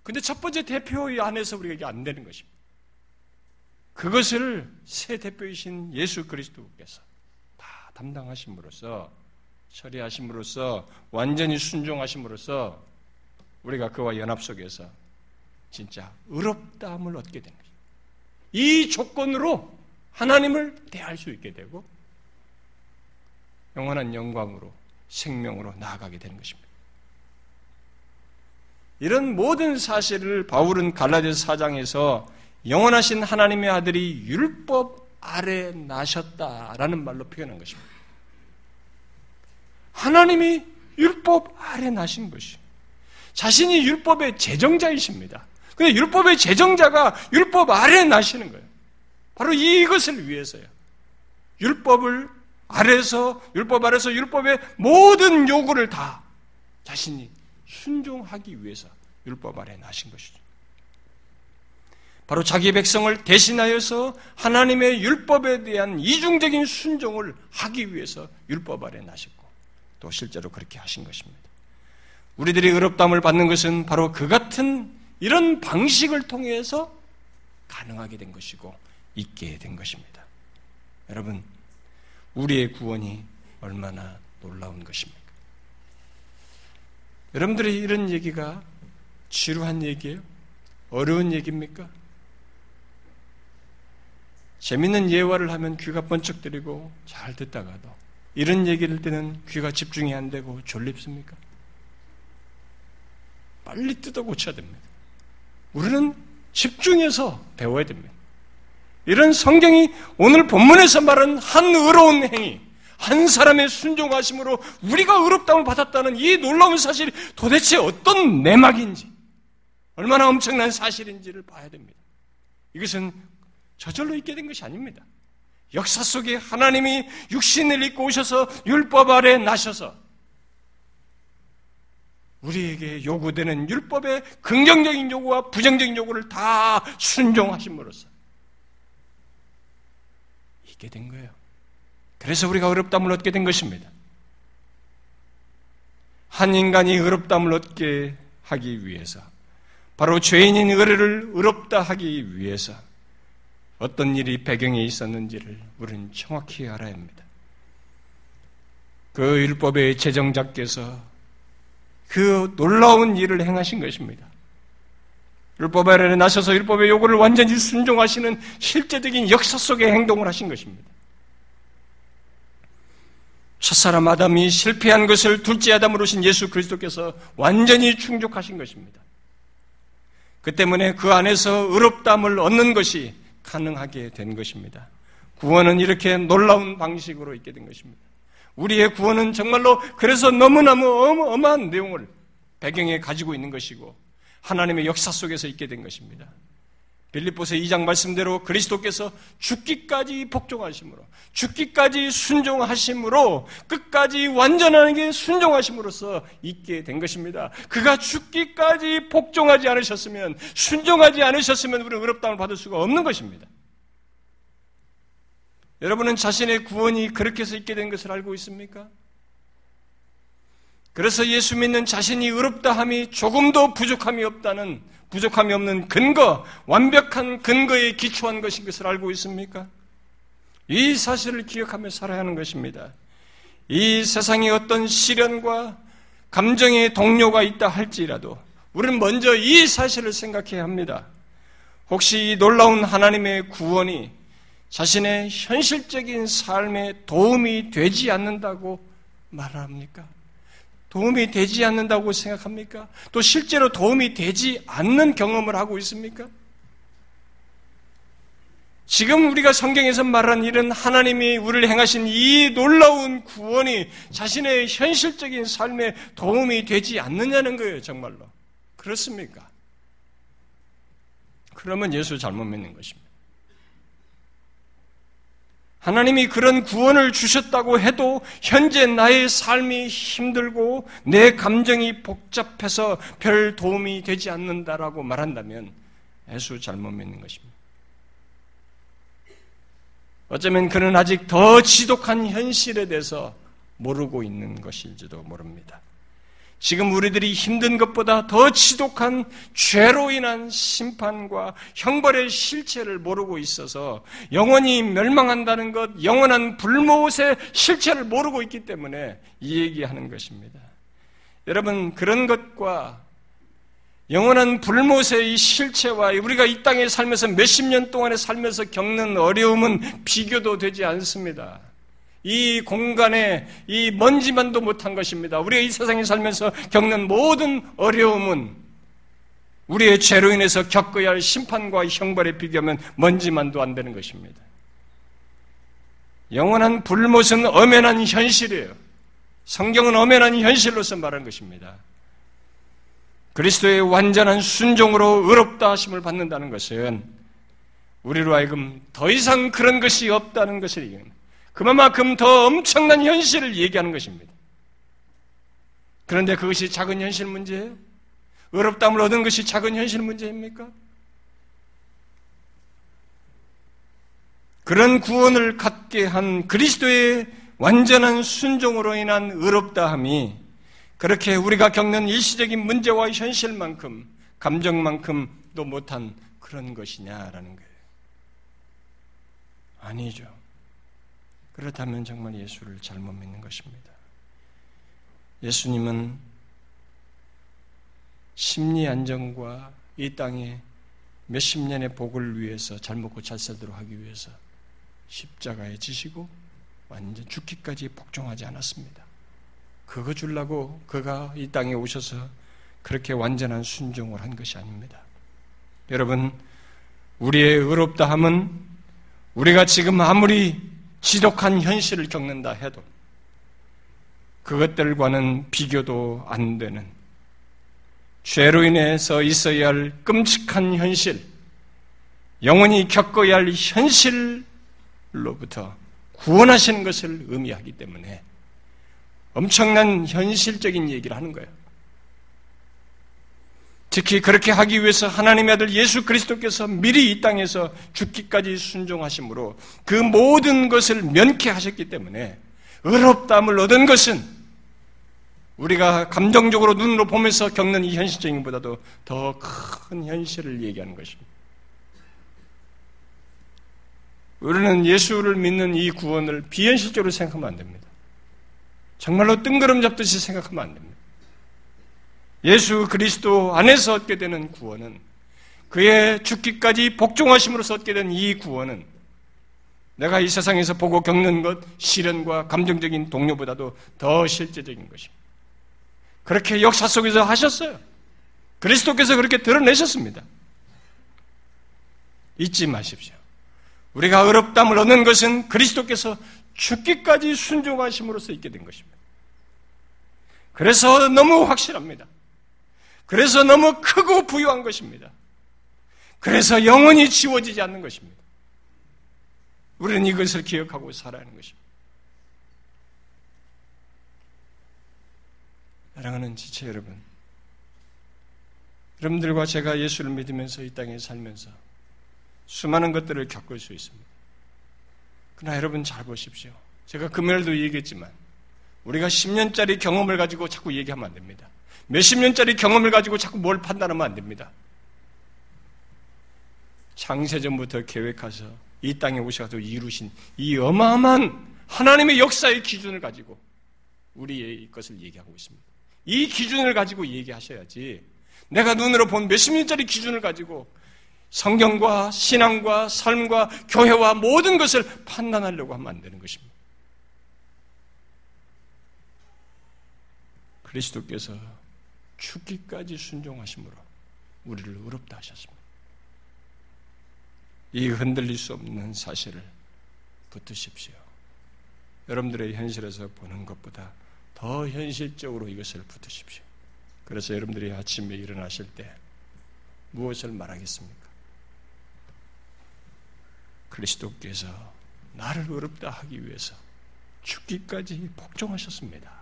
근데 첫 번째 대표 안에서 우리가 이게 안 되는 것입니다. 그것을 새 대표이신 예수 그리스도께서 다 담당하심으로써 처리하심으로써 완전히 순종하심으로써 우리가 그와 연합 속에서 진짜 의롭다함을 얻게 되는 거죠. 이 조건으로 하나님을 대할 수 있게 되고 영원한 영광으로 생명으로 나아가게 되는 것입니다. 이런 모든 사실을 바울은 갈라디아서 사장에서 영원하신 하나님의 아들이 율법 아래 나셨다라는 말로 표현한 것입니다. 하나님이 율법 아래 나신 것이 자신이 율법의 제정자이십니다. 근데 율법의 제정자가 율법 아래 나시는 거예요. 바로 이것을 위해서요. 율법을 아래서 율법 아래서 율법의 모든 요구를 다 자신이 순종하기 위해서 율법 아래 나신 것이죠. 바로 자기 백성을 대신하여서 하나님의 율법에 대한 이중적인 순종을 하기 위해서 율법 아래 나셨고 또 실제로 그렇게 하신 것입니다. 우리들이 의롭담을 받는 것은 바로 그 같은 이런 방식을 통해서 가능하게 된 것이고 있게 된 것입니다. 여러분, 우리의 구원이 얼마나 놀라운 것입니까? 여러분들이 이런 얘기가 지루한 얘기예요? 어려운 얘기입니까? 재밌는 예화를 하면 귀가 번쩍 들리고 잘 듣다가도 이런 얘기를 때는 귀가 집중이 안 되고 졸립습니까? 빨리 뜯어 고쳐야 됩니다. 우리는 집중해서 배워야 됩니다. 이런 성경이 오늘 본문에서 말한 한 의로운 행위, 한 사람의 순종하심으로 우리가 의롭다움을 받았다는 이 놀라운 사실이 도대체 어떤 내막인지, 얼마나 엄청난 사실인지를 봐야 됩니다. 이것은 저절로 있게 된 것이 아닙니다. 역사 속에 하나님이 육신을 입고 오셔서 율법 아래 나셔서 우리에게 요구되는 율법의 긍정적인 요구와 부정적인 요구를 다 순종하심으로써 있게 된 거예요. 그래서 우리가 의롭담을 얻게 된 것입니다. 한 인간이 의롭담을 얻게 하기 위해서 바로 죄인인 의를 의롭다 하기 위해서 어떤 일이 배경에 있었는지를 우리는 정확히 알아야 합니다. 그 율법의 제정자께서 그 놀라운 일을 행하신 것입니다. 율법 아래 나셔서 율법의 요구를 완전히 순종하시는 실제적인 역사 속의 행동을 하신 것입니다. 첫사람 아담이 실패한 것을 둘째 아담으로 신 예수 그리스도께서 완전히 충족하신 것입니다. 그 때문에 그 안에서 의롭담을 얻는 것이 가능하게 된 것입니다. 구원은 이렇게 놀라운 방식으로 있게 된 것입니다. 우리의 구원은 정말로 그래서 너무너무 어마어마한 내용을 배경에 가지고 있는 것이고 하나님의 역사 속에서 있게 된 것입니다. 빌립보서 2장 말씀대로 그리스도께서 죽기까지 복종하심으로 죽기까지 순종하심으로 끝까지 완전하게 순종하심으로써 있게 된 것입니다. 그가 죽기까지 복종하지 않으셨으면 순종하지 않으셨으면 우리는 의롭다움을 받을 수가 없는 것입니다. 여러분은 자신의 구원이 그렇게 해서 있게 된 것을 알고 있습니까? 그래서 예수 믿는 자신이 의롭다함이 조금도 부족함이 없다는 부족함이 없는 근거, 완벽한 근거에 기초한 것인 것을 알고 있습니까? 이 사실을 기억하며 살아야 하는 것입니다. 이 세상에 어떤 시련과 감정의 동료가 있다 할지라도 우리는 먼저 이 사실을 생각해야 합니다. 혹시 이 놀라운 하나님의 구원이 자신의 현실적인 삶에 도움이 되지 않는다고 말합니까? 도움이 되지 않는다고 생각합니까? 또 실제로 도움이 되지 않는 경험을 하고 있습니까? 지금 우리가 성경에서 말한 이런 하나님이 우리를 행하신 이 놀라운 구원이 자신의 현실적인 삶에 도움이 되지 않느냐는 거예요, 정말로. 그렇습니까? 그러면 예수 잘못 믿는 것입니다. 하나님이 그런 구원을 주셨다고 해도 현재 나의 삶이 힘들고 내 감정이 복잡해서 별 도움이 되지 않는다라고 말한다면 예수 잘못 믿는 것입니다. 어쩌면 그는 아직 더 지독한 현실에 대해서 모르고 있는 것일지도 모릅니다. 지금 우리들이 힘든 것보다 더 지독한 죄로 인한 심판과 형벌의 실체를 모르고 있어서 영원히 멸망한다는 것, 영원한 불못의 실체를 모르고 있기 때문에 이 얘기하는 것입니다. 여러분, 그런 것과 영원한 불못의 이 실체와 우리가 이 땅에 살면서 몇십 년 동안에 살면서 겪는 어려움은 비교도 되지 않습니다. 이 공간에 이 먼지만도 못한 것입니다. 우리가 이 세상에 살면서 겪는 모든 어려움은 우리의 죄로 인해서 겪어야 할 심판과 형벌에 비교하면 먼지만도 안 되는 것입니다. 영원한 불못은 엄연한 현실이에요. 성경은 엄연한 현실로서 말한 것입니다. 그리스도의 완전한 순종으로 의롭다 하심을 받는다는 것은 우리로 하여금 더 이상 그런 것이 없다는 것을 얘기합니다. 그만큼 더 엄청난 현실을 얘기하는 것입니다. 그런데 그것이 작은 현실 문제예요? 의롭다함을 얻은 것이 작은 현실 문제입니까? 그런 구원을 갖게 한 그리스도의 완전한 순종으로 인한 의롭다함이 그렇게 우리가 겪는 일시적인 문제와 현실만큼, 감정만큼도 못한 그런 것이냐라는 거예요. 아니죠. 그렇다면 정말 예수를 잘못 믿는 것입니다. 예수님은 심리 안정과 이 땅에 몇십 년의 복을 위해서 잘 먹고 잘 살도록 하기 위해서 십자가에 지시고 완전 죽기까지 복종하지 않았습니다. 그거 주려고 그가 이 땅에 오셔서 그렇게 완전한 순종을 한 것이 아닙니다. 여러분, 우리의 의롭다 함은 우리가 지금 아무리 지독한 현실을 겪는다 해도 그것들과는 비교도 안 되는 죄로 인해서 있어야 할 끔찍한 현실, 영원히 겪어야 할 현실로부터 구원하시는 것을 의미하기 때문에 엄청난 현실적인 얘기를 하는 거예요. 특히 그렇게 하기 위해서 하나님의 아들 예수 그리스도께서 미리 이 땅에서 죽기까지 순종하심으로 그 모든 것을 면케하셨기 때문에 의롭다함을 얻은 것은 우리가 감정적으로 눈으로 보면서 겪는 이 현실적인 보다도 더 큰 현실을 얘기하는 것입니다. 우리는 예수를 믿는 이 구원을 비현실적으로 생각하면 안 됩니다. 정말로 뜬구름 잡듯이 생각하면 안 됩니다. 예수 그리스도 안에서 얻게 되는 구원은 그의 죽기까지 복종하심으로써 얻게 된 이 구원은 내가 이 세상에서 보고 겪는 것, 시련과 감정적인 동료보다도 더 실제적인 것입니다. 그렇게 역사 속에서 하셨어요. 그리스도께서 그렇게 드러내셨습니다. 잊지 마십시오. 우리가 어렵담을 얻는 것은 그리스도께서 죽기까지 순종하심으로써 있게 된 것입니다. 그래서 너무 확실합니다. 그래서 너무 크고 부유한 것입니다. 그래서 영원히 지워지지 않는 것입니다. 우리는 이것을 기억하고 살아야 하는 것입니다. 사랑하는 지체 여러분, 여러분들과 제가 예수를 믿으면서 이 땅에 살면서 수많은 것들을 겪을 수 있습니다. 그러나 여러분 잘 보십시오. 제가 금요일도 얘기했지만 우리가 10년짜리 경험을 가지고 자꾸 얘기하면 안 됩니다. 몇십 년짜리 경험을 가지고 자꾸 뭘 판단하면 안 됩니다. 창세전부터 계획하셔 이 땅에 오셔서 이루신 이 어마어마한 하나님의 역사의 기준을 가지고 우리의 것을 얘기하고 있습니다. 이 기준을 가지고 얘기하셔야지 내가 눈으로 본 몇십 년짜리 기준을 가지고 성경과 신앙과 삶과 교회와 모든 것을 판단하려고 하면 안 되는 것입니다. 그리스도께서 죽기까지 순종하심으로 우리를 의롭다 하셨습니다. 이 흔들릴 수 없는 사실을 붙드십시오. 여러분들의 현실에서 보는 것보다 더 현실적으로 이것을 붙으십시오. 그래서 여러분들이 아침에 일어나실 때 무엇을 말하겠습니까? 그리스도께서 나를 어렵다 하기 위해서 죽기까지 복종하셨습니다.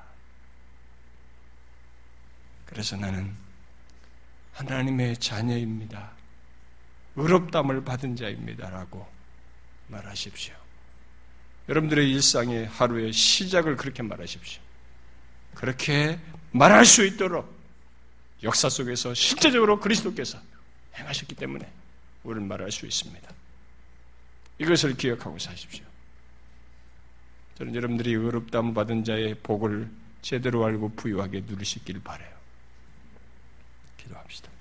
그래서 나는 하나님의 자녀입니다. 의롭담을 받은 자입니다라고 말하십시오. 여러분들의 일상의 하루의 시작을 그렇게 말하십시오. 그렇게 말할 수 있도록 역사 속에서 실제적으로 그리스도께서 행하셨기 때문에 우리는 말할 수 있습니다. 이것을 기억하고 사십시오. 저는 여러분들이 의롭다함 받은 자의 복을 제대로 알고 부유하게 누리시길 바래요. 기도합시다.